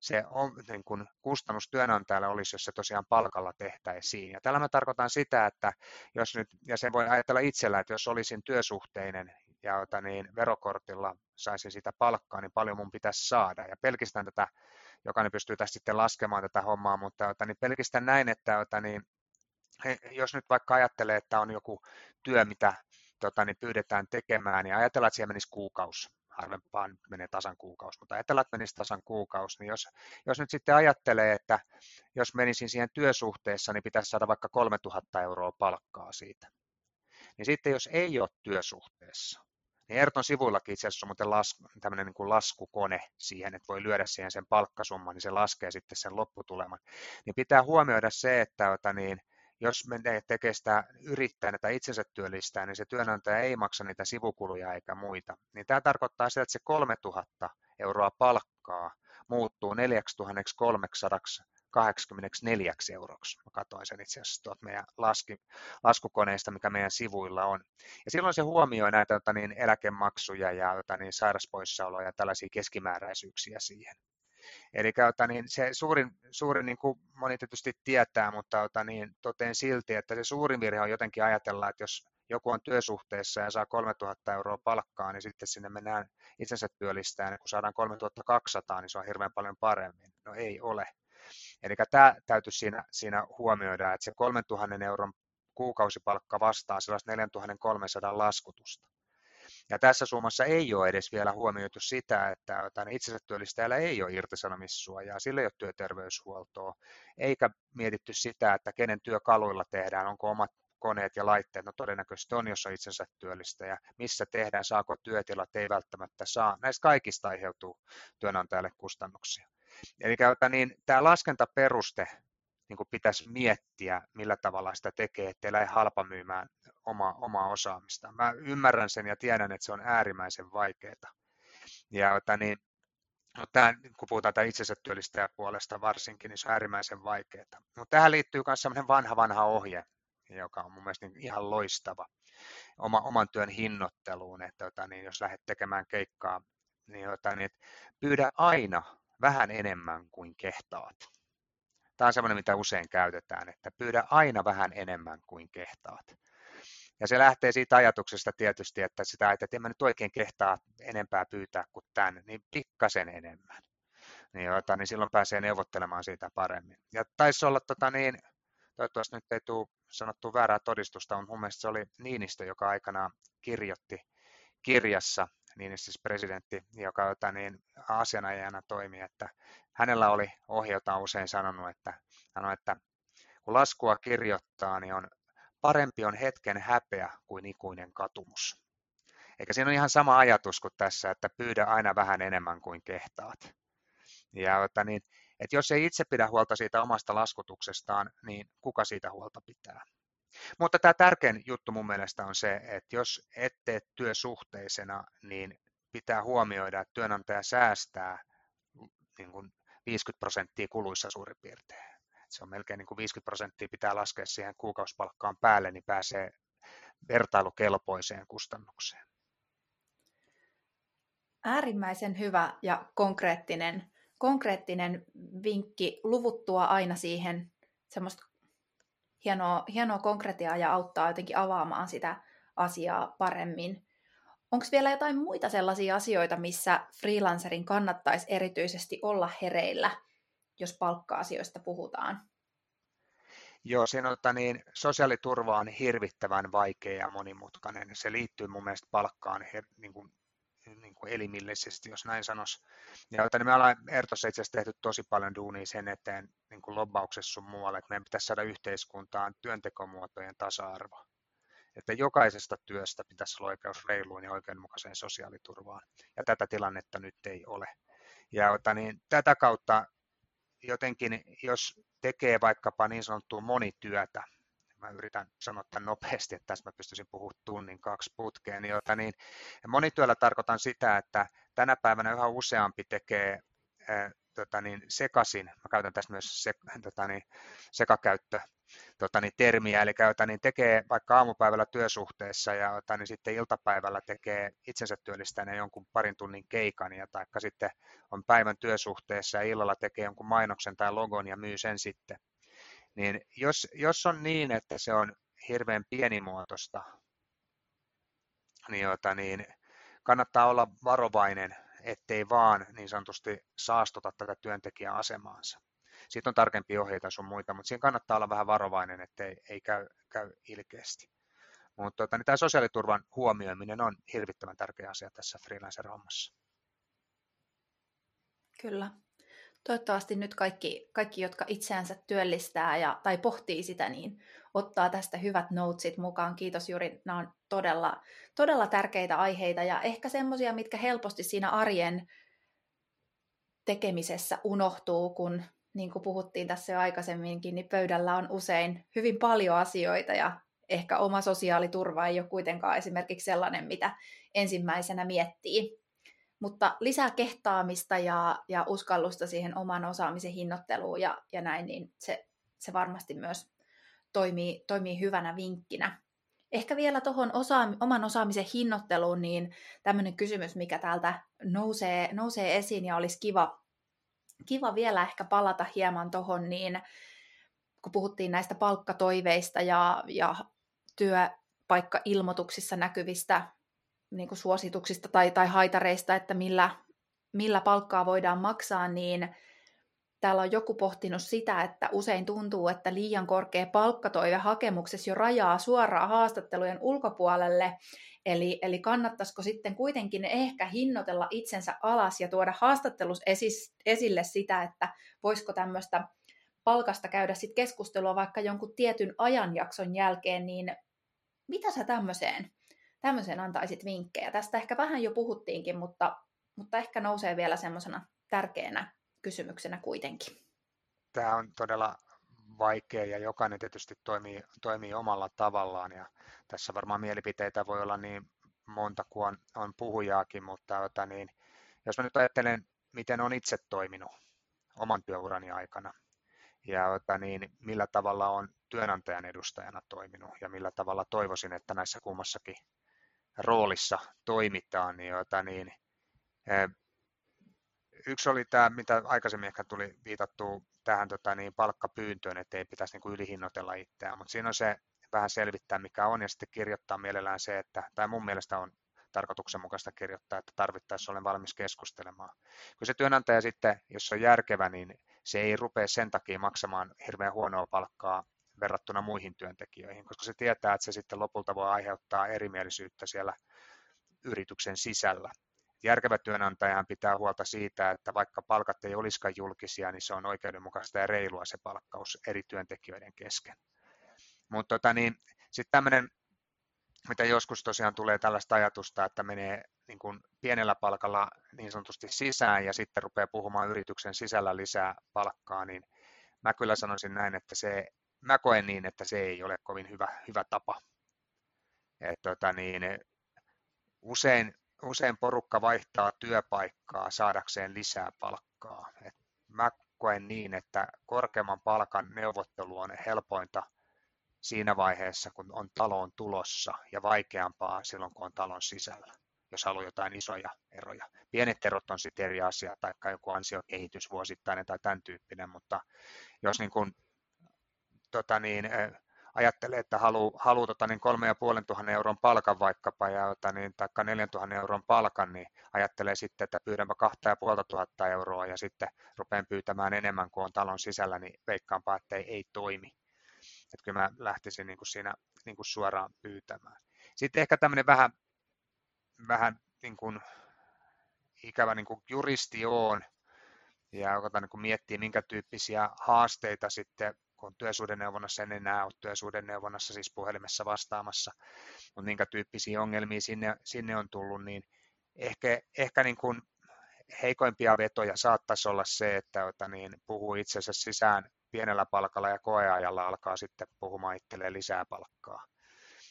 Speaker 2: se on, niin kuin kustannus työnantajalle olisi, jos se tosiaan palkalla tehtäisiin. Ja tällä mä tarkoitan sitä, että jos nyt, ja sen voi ajatella itsellä, että jos olisin työsuhteinen ja ota, niin verokortilla saisin sitä palkkaa, niin paljon mun pitäisi saada. Ja pelkistään tätä, jokainen pystyy tässä sitten laskemaan tätä hommaa, mutta ota, niin pelkistään näin, että ota, niin, jos nyt vaikka ajattelee, että on joku työ, mitä tota, niin pyydetään tekemään, niin ajatellaan, että siellä menisi kuukausi, harvempaan menee tasan kuukausi, mutta ajatellaan, että menisi tasan kuukausi, niin jos, jos nyt sitten ajattelee, että jos menisin siihen työsuhteessa, niin pitäisi saada vaikka 3000 euroa palkkaa siitä. Niin sitten jos ei ole työsuhteessa, niin Erton sivuillakin itse asiassa on muuten lasku, tämmöinen niin kuin laskukone siihen, että voi lyödä siihen sen palkkasumman, niin se laskee sitten sen lopputuleman. Niin pitää huomioida se, että, että niin, jos menee tekee sitä yrittäjänä tai itsensä työllistää, niin se työnantaja ei maksa niitä sivukuluja eikä muita. Niin tämä tarkoittaa sitä, että se 3000 euroa palkkaa muuttuu 4384 euroksi. Mä katsoin sen itse asiassa tuolta meidän laski, laskukoneesta, mikä meidän sivuilla on. Ja silloin se huomioi näitä jota niin, eläkemaksuja ja jota niin, sairauspoissaoloja ja tällaisia keskimääräisyyksiä siihen. Eli ota, niin se suurin, suurin niin kuin moni tietysti tietää, mutta ota, niin, toteen silti, että se suurin virhe on jotenkin ajatella, että jos joku on työsuhteessa ja saa 3000 euroa palkkaa, niin sitten sinne mennään itsensä työllistään, ja kun saadaan 3200, niin se on hirveän paljon paremmin. No ei ole. Eli tämä täytyy siinä, siinä huomioida, että se 3000 euron kuukausipalkka vastaa sellaista 4300 laskutusta. Ja tässä summassa ei ole edes vielä huomioitu sitä, että itsensä työllistäjällä ei ole irtisanomissuojaa, sillä ei ole työterveyshuoltoa, eikä mietitty sitä, että kenen työkaluilla tehdään, onko omat koneet ja laitteet, no todennäköisesti on, jos on itsensä työllistäjä, missä tehdään, saako työtilat, ei välttämättä saa. Näistä kaikista aiheutuu työnantajalle kustannuksia. Eli niin, tämä laskentaperuste niin pitäisi miettiä, millä tavalla sitä tekee, ettei lähde halpamyymään oma, omaa osaamista. Mä ymmärrän sen ja tiedän, että se on äärimmäisen vaikeaa. Ja että niin, no tämä, kun puhutaan tämän itsensä puolesta varsinkin, niin se on äärimmäisen vaikeaa. Mutta tähän liittyy myös sellainen vanha vanha ohje, joka on mun mielestä niin ihan loistava oma, oman työn hinnoitteluun, että että niin, jos lähdet tekemään keikkaa, niin, että niin, pyydä aina vähän enemmän kuin kehtaat. Tämä on semmoinen, mitä usein käytetään, että pyydä aina vähän enemmän kuin kehtaat. Ja se lähtee siitä ajatuksesta tietysti, että sitä, että en mä nyt oikein kehtaa enempää pyytää kuin tämän, niin pikkasen enemmän. Niin, jota, niin silloin pääsee neuvottelemaan siitä paremmin. Ja taisi olla, tota, niin, toivottavasti nyt ei tule sanottu väärää todistusta, mutta mun mielestä se oli Niinistö, joka aikanaan kirjoitti kirjassa, Niinistö siis presidentti, joka jota, niin, asianajajana toimi, että hänellä oli ohjelta usein sanonut, että, sanoi, että kun laskua kirjoittaa, niin on parempi on hetken häpeä kuin ikuinen katumus. Eikä siinä ole ihan sama ajatus kuin tässä, että pyydä aina vähän enemmän kuin kehtaat. Ja että niin, että jos ei itse pidä huolta siitä omasta laskutuksestaan, niin kuka siitä huolta pitää? Mutta tämä tärkein juttu mun mielestä on se, että jos et tee työsuhteisena, niin pitää huomioida, että työnantaja säästää niin kuin 50 prosenttia kuluissa suurin piirtein. Se on melkein niin kuin 50 prosenttia pitää laskea siihen kuukausipalkkaan päälle, niin pääsee vertailukelpoiseen kustannukseen.
Speaker 1: Äärimmäisen hyvä ja konkreettinen, konkreettinen vinkki luvuttua aina siihen semmoista hienoa, hienoa konkretiaa ja auttaa jotenkin avaamaan sitä asiaa paremmin. Onko vielä jotain muita sellaisia asioita, missä freelancerin kannattaisi erityisesti olla hereillä, jos palkka-asioista puhutaan?
Speaker 2: Joo, on, että niin, sosiaaliturva on hirvittävän vaikea ja monimutkainen. Se liittyy mun mielestä palkkaan niin kuin, niin kuin elimillisesti, jos näin sanoisi. Ja että, niin me ollaan Ertossa itse asiassa tehty tosi paljon duunia sen eteen niin kuin lobbauksessa sun muualle, että meidän pitäisi saada yhteiskuntaan työntekomuotojen tasa-arvo että jokaisesta työstä pitäisi olla oikeus reiluun ja oikeudenmukaiseen sosiaaliturvaan. Ja tätä tilannetta nyt ei ole. Ja ota, niin, tätä kautta jotenkin, jos tekee vaikkapa niin sanottua monityötä, mä yritän sanoa tämän nopeasti, että tässä mä pystyisin puhumaan tunnin kaksi putkeen, niin, ota, niin monityöllä tarkoitan sitä, että tänä päivänä yhä useampi tekee tota niin, sekasin, mä käytän tässä myös se, tota niin, sekakäyttö tota niin, termiä, eli käytä, niin tekee vaikka aamupäivällä työsuhteessa ja tota, niin sitten iltapäivällä tekee itsensä työllistäneen jonkun parin tunnin keikan, ja taikka sitten on päivän työsuhteessa ja illalla tekee jonkun mainoksen tai logon ja myy sen sitten. Niin jos, jos on niin, että se on hirveän pienimuotoista, niin, jota, niin kannattaa olla varovainen, ettei vaan niin sanotusti saastuta tätä työntekijän asemaansa. Siitä on tarkempia ohjeita sun muita, mutta siinä kannattaa olla vähän varovainen, ettei ei käy, käy ilkeästi. Mutta tota, niin tämä sosiaaliturvan huomioiminen on hirvittävän tärkeä asia tässä freelancer-hommassa.
Speaker 1: Kyllä. Toivottavasti nyt kaikki, kaikki, jotka itseänsä työllistää ja, tai pohtii sitä, niin ottaa tästä hyvät notesit mukaan. Kiitos Juri, nämä on todella, todella tärkeitä aiheita ja ehkä semmoisia, mitkä helposti siinä arjen tekemisessä unohtuu, kun niin kuin puhuttiin tässä jo aikaisemminkin, niin pöydällä on usein hyvin paljon asioita ja ehkä oma sosiaaliturva ei ole kuitenkaan esimerkiksi sellainen, mitä ensimmäisenä miettii. Mutta lisää kehtaamista ja, ja uskallusta siihen oman osaamisen hinnoitteluun ja, ja näin, niin se, se varmasti myös toimii, toimii hyvänä vinkkinä. Ehkä vielä tuohon osa, oman osaamisen hinnoitteluun, niin tämmöinen kysymys, mikä täältä nousee, nousee esiin ja olisi kiva kiva vielä ehkä palata hieman tuohon, niin kun puhuttiin näistä palkkatoiveista ja, ja työpaikkailmoituksissa näkyvistä niin kuin suosituksista tai, tai haitareista, että millä, millä palkkaa voidaan maksaa, niin täällä on joku pohtinut sitä, että usein tuntuu, että liian korkea palkkatoive hakemuksessa jo rajaa suoraan haastattelujen ulkopuolelle, Eli, eli kannattaisiko sitten kuitenkin ehkä hinnoitella itsensä alas ja tuoda haastattelus esis, esille sitä, että voisiko tämmöistä palkasta käydä sitten keskustelua vaikka jonkun tietyn ajanjakson jälkeen, niin mitä sä tämmöiseen, tämmöiseen antaisit vinkkejä? Tästä ehkä vähän jo puhuttiinkin, mutta, mutta ehkä nousee vielä semmoisena tärkeänä kysymyksenä kuitenkin.
Speaker 2: Tämä on todella vaikea ja jokainen tietysti toimii, toimii omalla tavallaan ja tässä varmaan mielipiteitä voi olla niin monta kuin on, on puhujaakin, mutta ota, niin, jos mä nyt ajattelen, miten on itse toiminut oman työurani aikana ja ota, niin, millä tavalla on työnantajan edustajana toiminut ja millä tavalla toivoisin, että näissä kummassakin roolissa toimitaan, niin, ota, niin yksi oli tämä, mitä aikaisemmin ehkä tuli viitattu tähän tota, niin palkkapyyntöön, että ei pitäisi niin kuin ylihinnoitella itseään, mutta siinä on se vähän selvittää, mikä on, ja sitten kirjoittaa mielellään se, että, tai mun mielestä on tarkoituksenmukaista kirjoittaa, että tarvittaessa olen valmis keskustelemaan. Kun se työnantaja sitten, jos on järkevä, niin se ei rupea sen takia maksamaan hirveän huonoa palkkaa verrattuna muihin työntekijöihin, koska se tietää, että se sitten lopulta voi aiheuttaa erimielisyyttä siellä yrityksen sisällä järkevä työnantajahan pitää huolta siitä, että vaikka palkat ei olisikaan julkisia, niin se on oikeudenmukaista ja reilua se palkkaus eri työntekijöiden kesken. Mutta tota, niin, sitten tämmöinen, mitä joskus tosiaan tulee tällaista ajatusta, että menee niin kuin pienellä palkalla niin sanotusti sisään ja sitten rupeaa puhumaan yrityksen sisällä lisää palkkaa, niin mä kyllä sanoisin näin, että se mä koen niin, että se ei ole kovin hyvä, hyvä tapa. Et, tota niin, usein, usein porukka vaihtaa työpaikkaa saadakseen lisää palkkaa. Et mä koen niin, että korkeamman palkan neuvottelu on helpointa siinä vaiheessa, kun on taloon tulossa ja vaikeampaa silloin, kun on talon sisällä, jos haluaa jotain isoja eroja. Pienet erot on sitten eri asia, tai joku ansiokehitys vuosittainen tai tämän tyyppinen, mutta jos niin kun, tota niin, ajattelee, että haluaa halu, tota, niin 3500 euron palkan vaikkapa, ja, tota, niin, taikka 4000 euron palkan, niin ajattelee sitten, että pyydänpä 2500 euroa ja sitten rupean pyytämään enemmän kuin on talon sisällä, niin veikkaanpa, että ei, ei toimi. Että kyllä mä lähtisin niin kuin siinä niin kuin suoraan pyytämään. Sitten ehkä tämmöinen vähän, vähän niin kuin ikävä niin kuin juristi on, ja niin kuin miettii, minkä tyyppisiä haasteita sitten kun työsuhdeneuvonnassa en enää ole työsuhdeneuvonnassa, siis puhelimessa vastaamassa, mutta minkä tyyppisiä ongelmia sinne, sinne on tullut, niin ehkä, ehkä niin kuin heikoimpia vetoja saattaisi olla se, että ota, niin, puhuu itsensä sisään pienellä palkalla ja koeajalla alkaa sitten puhumaan itselleen lisää palkkaa.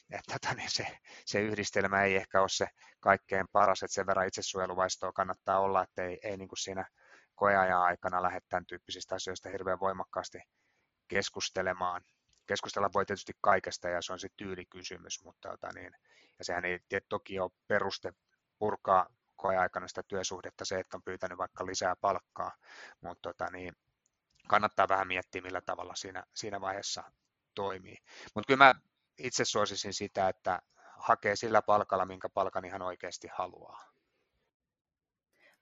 Speaker 2: Että tota, niin se, se yhdistelmä ei ehkä ole se kaikkein paras, että sen verran itsesuojeluvaistoa kannattaa olla, että ei, ei niin kuin siinä koeajan aikana lähde tämän tyyppisistä asioista hirveän voimakkaasti keskustelemaan. Keskustella voi tietysti kaikesta ja se on se tyylikysymys, mutta tota niin, ja sehän ei toki ole peruste purkaa koeaikana sitä työsuhdetta se, että on pyytänyt vaikka lisää palkkaa, mutta tota niin, kannattaa vähän miettiä, millä tavalla siinä, siinä vaiheessa toimii. Mutta kyllä mä itse suosisin sitä, että hakee sillä palkalla, minkä palkan ihan oikeasti haluaa.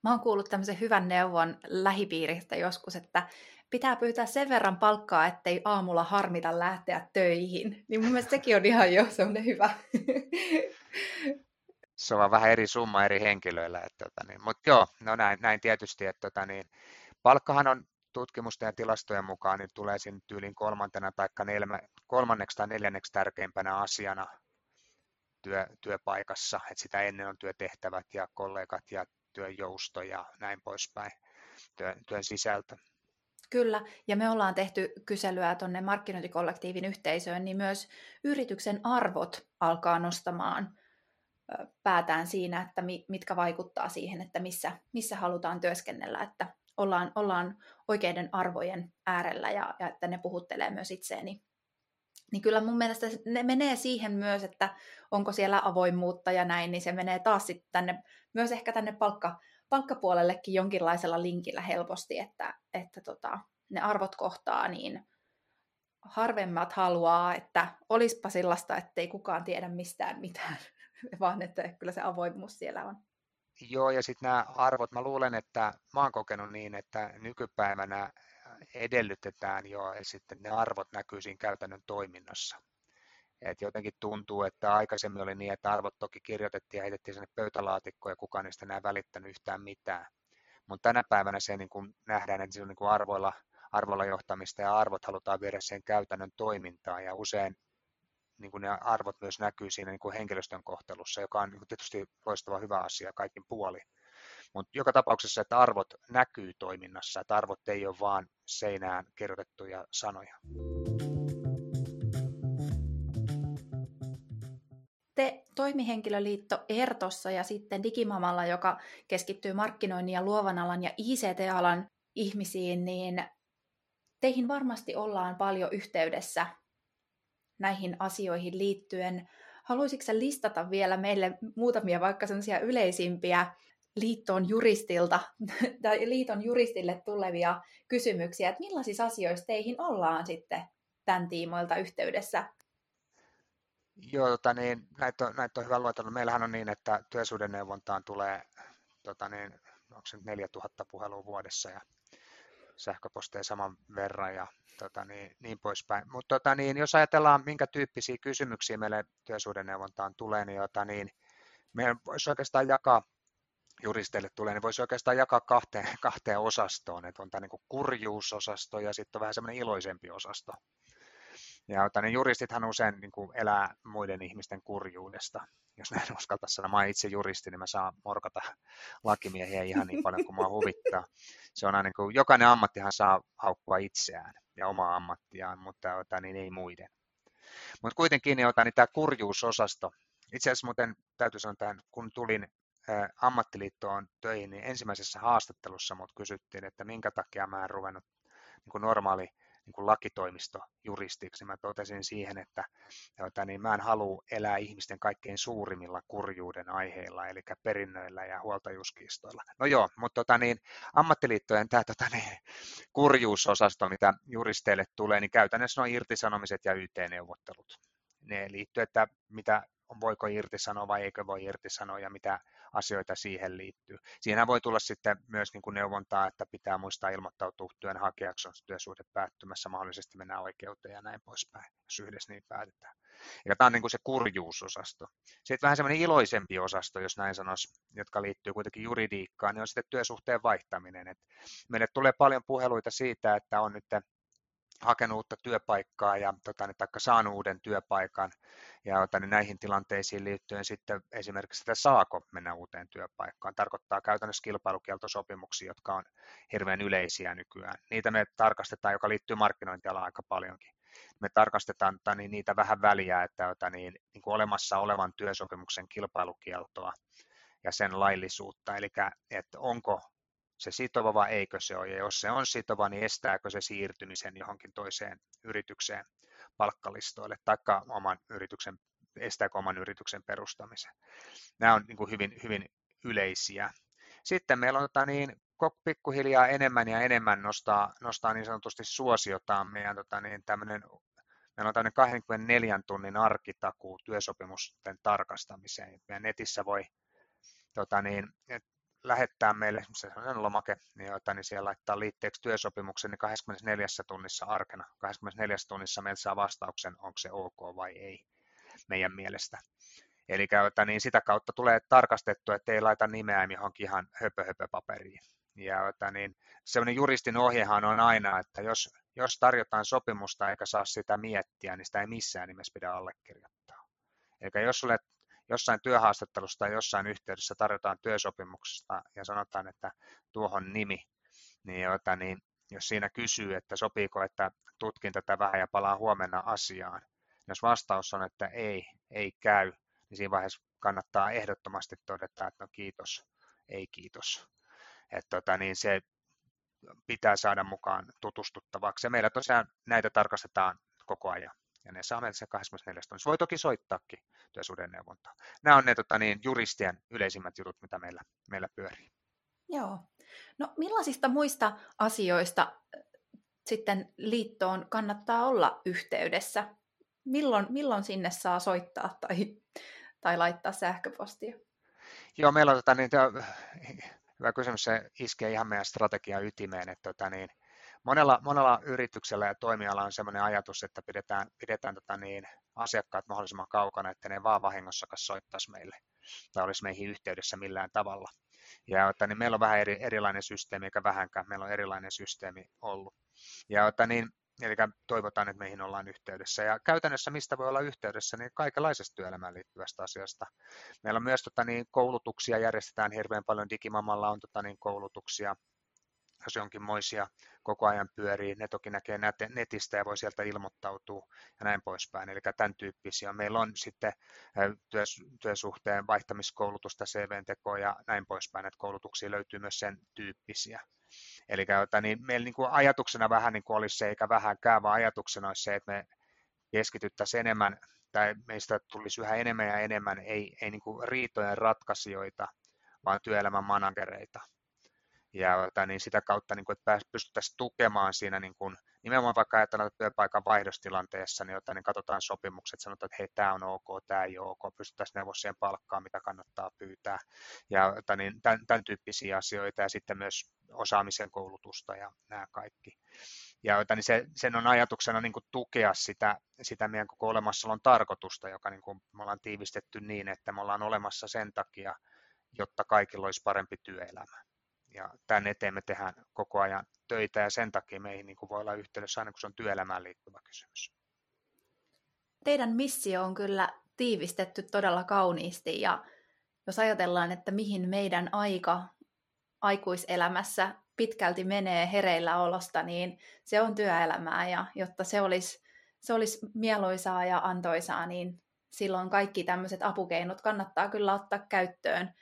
Speaker 1: Mä oon kuullut tämmöisen hyvän neuvon lähipiiristä joskus, että pitää pyytää sen verran palkkaa, ettei aamulla harmita lähteä töihin. Niin mun mielestä sekin on ihan jo semmoinen hyvä.
Speaker 2: Se on vähän eri summa eri henkilöillä. Että, tota, niin, mutta joo, no näin, näin tietysti, että tota, niin, palkkahan on tutkimusten ja tilastojen mukaan niin tulee siinä tyylin kolmantena tai kolmanneksi tai neljänneksi tärkeimpänä asiana työ, työpaikassa, että sitä ennen on työtehtävät ja kollegat ja työjousto ja näin poispäin, työn, työn sisältö.
Speaker 1: Kyllä, ja me ollaan tehty kyselyä tuonne markkinointikollektiivin yhteisöön, niin myös yrityksen arvot alkaa nostamaan päätään siinä, että mitkä vaikuttaa siihen, että missä, missä halutaan työskennellä, että ollaan, ollaan oikeiden arvojen äärellä ja, ja että ne puhuttelee myös itseeni. Niin kyllä mun mielestä ne menee siihen myös, että onko siellä avoimuutta ja näin, niin se menee taas sitten tänne, myös ehkä tänne palkka, palkkapuolellekin jonkinlaisella linkillä helposti, että, että tota, ne arvot kohtaa, niin harvemmat haluaa, että olispa sellaista, ettei kukaan tiedä mistään mitään, <laughs> vaan että kyllä se avoimuus siellä on.
Speaker 2: Joo, ja sitten nämä arvot, mä luulen, että mä oon kokenut niin, että nykypäivänä edellytetään jo, että sitten ne arvot näkyy siinä käytännön toiminnassa. Et jotenkin tuntuu, että aikaisemmin oli niin, että arvot toki kirjoitettiin ja heitettiin sinne pöytälaatikkoon ja kukaan niistä enää välittänyt yhtään mitään. Mutta tänä päivänä se niin nähdään, että se on niin kuin arvoilla, arvoilla johtamista ja arvot halutaan viedä sen käytännön toimintaan ja usein niin kuin ne arvot myös näkyy siinä niin kuin henkilöstön kohtelussa, joka on niin kuin tietysti loistava hyvä asia kaikin puoli. Mutta joka tapauksessa, että arvot näkyy toiminnassa, että arvot ei ole vain seinään kirjoitettuja sanoja.
Speaker 1: te toimihenkilöliitto Ertossa ja sitten Digimamalla, joka keskittyy markkinoinnin ja luovan alan ja ICT-alan ihmisiin, niin teihin varmasti ollaan paljon yhteydessä näihin asioihin liittyen. Haluaisitko listata vielä meille muutamia vaikka sellaisia yleisimpiä liiton juristilta <laughs> tai liiton juristille tulevia kysymyksiä, että millaisissa asioissa teihin ollaan sitten tämän tiimoilta yhteydessä
Speaker 2: Joo, tota niin, näitä, on, näitä on hyvä luetella. Meillähän on niin, että työsuhdeneuvontaan tulee tota niin, onko se 4000 puhelua vuodessa ja sähköposteja saman verran ja tota niin, niin poispäin. Mutta tota niin, jos ajatellaan, minkä tyyppisiä kysymyksiä meille työsuhdeneuvontaan tulee, niin, tota niin meidän voisi oikeastaan jakaa juristeille tulee, niin voisi oikeastaan jakaa kahteen, <laughs> kahteen osastoon. Että on tämä niin kurjuusosasto ja sitten on vähän semmoinen iloisempi osasto. Ja niin juristithan usein niin kuin elää muiden ihmisten kurjuudesta. Jos näin uskaltaisi sanoa, mä olen itse juristi, niin mä saan morkata lakimiehiä ihan niin paljon kuin mua huvittaa. Se on aina niin kuin, jokainen ammattihan saa haukkua itseään ja omaa ammattiaan, mutta ota, niin ei muiden. Mutta kuitenkin niin, ota, niin tämä kurjuusosasto, itse asiassa muuten täytyy sanoa, että kun tulin ammattiliittoon töihin, niin ensimmäisessä haastattelussa mut kysyttiin, että minkä takia mä en ruvennut niin kuin normaali niin kuin lakitoimistojuristiksi. Mä totesin siihen, että, että niin mä en halua elää ihmisten kaikkein suurimmilla kurjuuden aiheilla, eli perinnöillä ja huoltajuuskiistoilla. No joo, mutta tota niin, ammattiliittojen tämä tota niin, kurjuusosasto, mitä juristeille tulee, niin käytännössä on irtisanomiset ja YT-neuvottelut. Ne liittyy, että mitä voiko irtisanoa vai eikö voi irtisanoa ja mitä asioita siihen liittyy. Siinä voi tulla sitten myös niin kuin neuvontaa, että pitää muistaa ilmoittautua työnhakijaksi, on työsuhde päättymässä, mahdollisesti mennään oikeuteen ja näin poispäin, jos yhdessä niin päätetään. Ja tämä on niin kuin se kurjuusosasto. Sitten vähän semmoinen iloisempi osasto, jos näin sanoisi, jotka liittyy kuitenkin juridiikkaan, niin on sitten työsuhteen vaihtaminen. Et meille tulee paljon puheluita siitä, että on nyt hakenut uutta työpaikkaa ja tota, niin, taikka saanut uuden työpaikan ja tota, niin näihin tilanteisiin liittyen sitten esimerkiksi, että saako mennä uuteen työpaikkaan, tarkoittaa käytännössä kilpailukieltosopimuksia, jotka on hirveän yleisiä nykyään. Niitä me tarkastetaan, joka liittyy markkinointialaan aika paljonkin. Me tarkastetaan tota, niin niitä vähän väliä, että tota, niin, niin kuin olemassa olevan työsopimuksen kilpailukieltoa ja sen laillisuutta, eli että onko se sitova vai eikö se ole, ja jos se on sitova, niin estääkö se siirtymisen johonkin toiseen yritykseen palkkalistoille, tai oman yrityksen, estääkö oman yrityksen perustamisen. Nämä on niin hyvin, hyvin yleisiä. Sitten meillä on tota niin, pikkuhiljaa enemmän ja enemmän nostaa, nostaa niin sanotusti suosiotaan meidän tota niin, tämmöinen Meillä on tämmöinen 24 tunnin arkitakuu työsopimusten tarkastamiseen. Meidän netissä voi tota niin, lähettää meille sellainen lomake, niin, jota, niin siellä laittaa liitteeksi työsopimuksen, niin 24 tunnissa arkena, 24 tunnissa meiltä saa vastauksen, onko se ok vai ei meidän mielestä. Eli jota, niin sitä kautta tulee tarkastettua, että ei laita nimeä johonkin ihan höpö, höpö paperiin. Ja jota, niin, sellainen juristin ohjehan on aina, että jos, jos tarjotaan sopimusta eikä saa sitä miettiä, niin sitä ei missään nimessä pidä allekirjoittaa. Eli jos sulle jossain työhaastattelussa tai jossain yhteydessä tarjotaan työsopimuksesta ja sanotaan, että tuohon nimi, niin, jota, niin jos siinä kysyy, että sopiiko, että tutkin tätä vähän ja palaan huomenna asiaan, jos vastaus on, että ei, ei käy, niin siinä vaiheessa kannattaa ehdottomasti todeta, että no kiitos, ei kiitos. Että tota, niin se pitää saada mukaan tutustuttavaksi. Ja meillä tosiaan näitä tarkastetaan koko ajan ja ne saa meiltä se 24 tunnissa. Voi toki soittaakin työsuuden neuvontaa. Nämä on ne tota, niin, juristien yleisimmät jutut, mitä meillä, meillä pyörii.
Speaker 1: Joo. No millaisista muista asioista sitten liittoon kannattaa olla yhteydessä? Milloin, milloin sinne saa soittaa tai, tai laittaa sähköpostia?
Speaker 2: Joo, meillä on tota, niin, hyvä kysymys, se iskee ihan meidän strategian ytimeen, että tota, niin, monella, monella yrityksellä ja toimialalla on sellainen ajatus, että pidetään, pidetään tota niin, asiakkaat mahdollisimman kaukana, että ne vaan vahingossakaan soittaisi meille tai olisi meihin yhteydessä millään tavalla. Ja että, niin meillä on vähän eri, erilainen systeemi, eikä vähänkään, meillä on erilainen systeemi ollut. Ja että, niin, eli toivotaan, että meihin ollaan yhteydessä. Ja käytännössä mistä voi olla yhteydessä, niin kaikenlaisesta työelämään liittyvästä asiasta. Meillä on myös tota, niin, koulutuksia, järjestetään hirveän paljon, Digimamalla on tota, niin, koulutuksia, jos jonkinmoisia koko ajan pyörii, ne toki näkee netistä ja voi sieltä ilmoittautua ja näin poispäin. Eli tämän tyyppisiä. Meillä on sitten työs, työsuhteen vaihtamiskoulutusta, CV-tekoa ja näin poispäin, että koulutuksia löytyy myös sen tyyppisiä. Eli niin meillä niin kuin ajatuksena vähän niin kuin olisi se, eikä vähänkään, vaan ajatuksena olisi se, että me keskityttäisiin enemmän, tai meistä tulisi yhä enemmän ja enemmän, ei, ei niin kuin riitojen ratkaisijoita, vaan työelämän managereita ja niin sitä kautta, niin kuin, että pystyttäisiin tukemaan siinä niin kuin, nimenomaan vaikka ajatellaan työpaikan vaihdostilanteessa, niin, jotta, niin katsotaan sopimukset, sanotaan, että hei, tämä on ok, tämä ei ole ok, pystyttäisiin neuvoa siihen palkkaan, mitä kannattaa pyytää, ja että, niin, tämän, tämän tyyppisiä asioita, ja sitten myös osaamisen koulutusta ja nämä kaikki. Ja että, niin se, sen on ajatuksena niin kuin tukea sitä, sitä meidän koko olemassaolon tarkoitusta, joka niin kuin me ollaan tiivistetty niin, että me ollaan olemassa sen takia, jotta kaikilla olisi parempi työelämä ja tämän eteen me tehdään koko ajan töitä ja sen takia meihin niin kuin voi olla yhteydessä aina kun se on työelämään liittyvä kysymys.
Speaker 1: teidän missio on kyllä tiivistetty todella kauniisti ja jos ajatellaan, että mihin meidän aika aikuiselämässä pitkälti menee hereillä olosta, niin se on työelämää ja jotta se olisi, se olisi mieluisaa ja antoisaa, niin silloin kaikki tämmöiset apukeinot kannattaa kyllä ottaa käyttöön.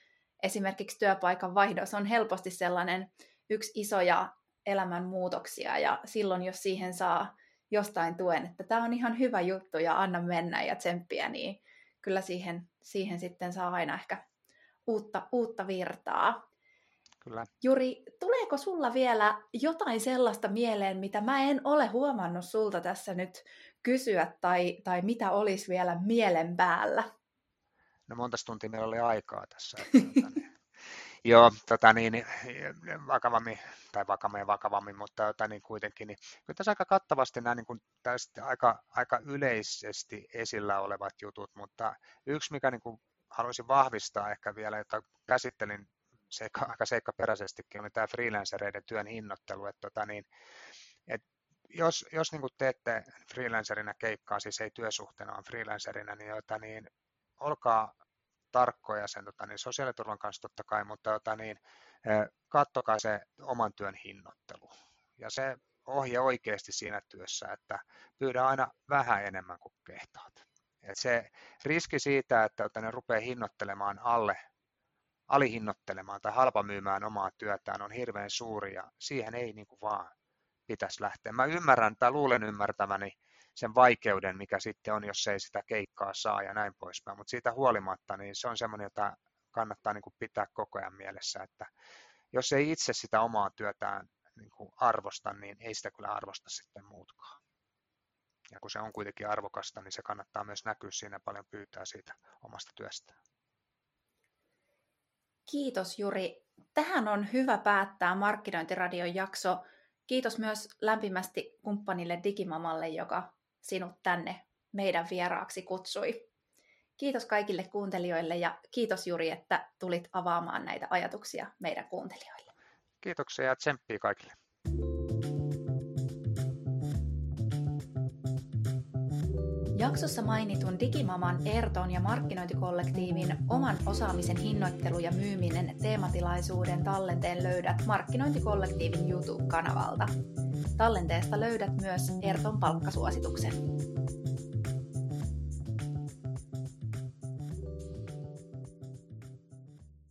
Speaker 1: Esimerkiksi työpaikan vaihdos on helposti sellainen yksi isoja elämänmuutoksia ja silloin jos siihen saa jostain tuen, että tämä on ihan hyvä juttu ja anna mennä ja tsemppiä, niin kyllä siihen, siihen sitten saa aina ehkä uutta, uutta virtaa.
Speaker 2: Kyllä.
Speaker 1: Juri, tuleeko sulla vielä jotain sellaista mieleen, mitä mä en ole huomannut sulta tässä nyt kysyä, tai, tai mitä olisi vielä mielen päällä?
Speaker 2: No monta tuntia meillä oli aikaa tässä. Tota niin. <laughs> Joo, tota niin, vakavammin, tai vakavammin vakavammin, mutta tota niin kuitenkin, niin kyllä tässä aika kattavasti nämä niin kuin tästä aika, aika yleisesti esillä olevat jutut, mutta yksi, mikä niin kuin haluaisin vahvistaa ehkä vielä, että käsittelin seikka, aika seikkaperäisestikin, oli tämä freelancereiden työn hinnoittelu, että tota niin, et jos, jos niin teette freelancerina keikkaa, siis ei työsuhteena, vaan freelancerina, niin, jota, niin olkaa tarkkoja sen tota, niin sosiaaliturvan kanssa totta kai, mutta tota, niin, kattokaa se oman työn hinnoittelu. Ja se ohje oikeasti siinä työssä, että pyydä aina vähän enemmän kuin kehtaat. Et se riski siitä, että, että ne rupeaa hinnoittelemaan alle, alihinnoittelemaan tai halpamyymään omaa työtään on hirveän suuri ja siihen ei niin kuin vaan pitäisi lähteä. Mä ymmärrän tai luulen ymmärtäväni sen vaikeuden, mikä sitten on, jos ei sitä keikkaa saa ja näin poispäin. Mutta siitä huolimatta, niin se on semmoinen, jota kannattaa niin kuin pitää koko ajan mielessä, että jos ei itse sitä omaa työtään niin kuin arvosta, niin ei sitä kyllä arvosta sitten muutkaan. Ja kun se on kuitenkin arvokasta, niin se kannattaa myös näkyä siinä paljon pyytää siitä omasta työstään.
Speaker 1: Kiitos Juri. Tähän on hyvä päättää Markkinointiradion jakso. Kiitos myös lämpimästi kumppanille Digimamalle, joka sinut tänne meidän vieraaksi kutsui. Kiitos kaikille kuuntelijoille ja kiitos Juri, että tulit avaamaan näitä ajatuksia meidän kuuntelijoille.
Speaker 2: Kiitoksia ja tsemppiä kaikille.
Speaker 1: Jaksossa mainitun Digimaman, Erton ja markkinointikollektiivin oman osaamisen hinnoittelu ja myyminen teematilaisuuden tallenteen löydät markkinointikollektiivin YouTube-kanavalta. Tallenteesta löydät myös Erton palkkasuosituksen.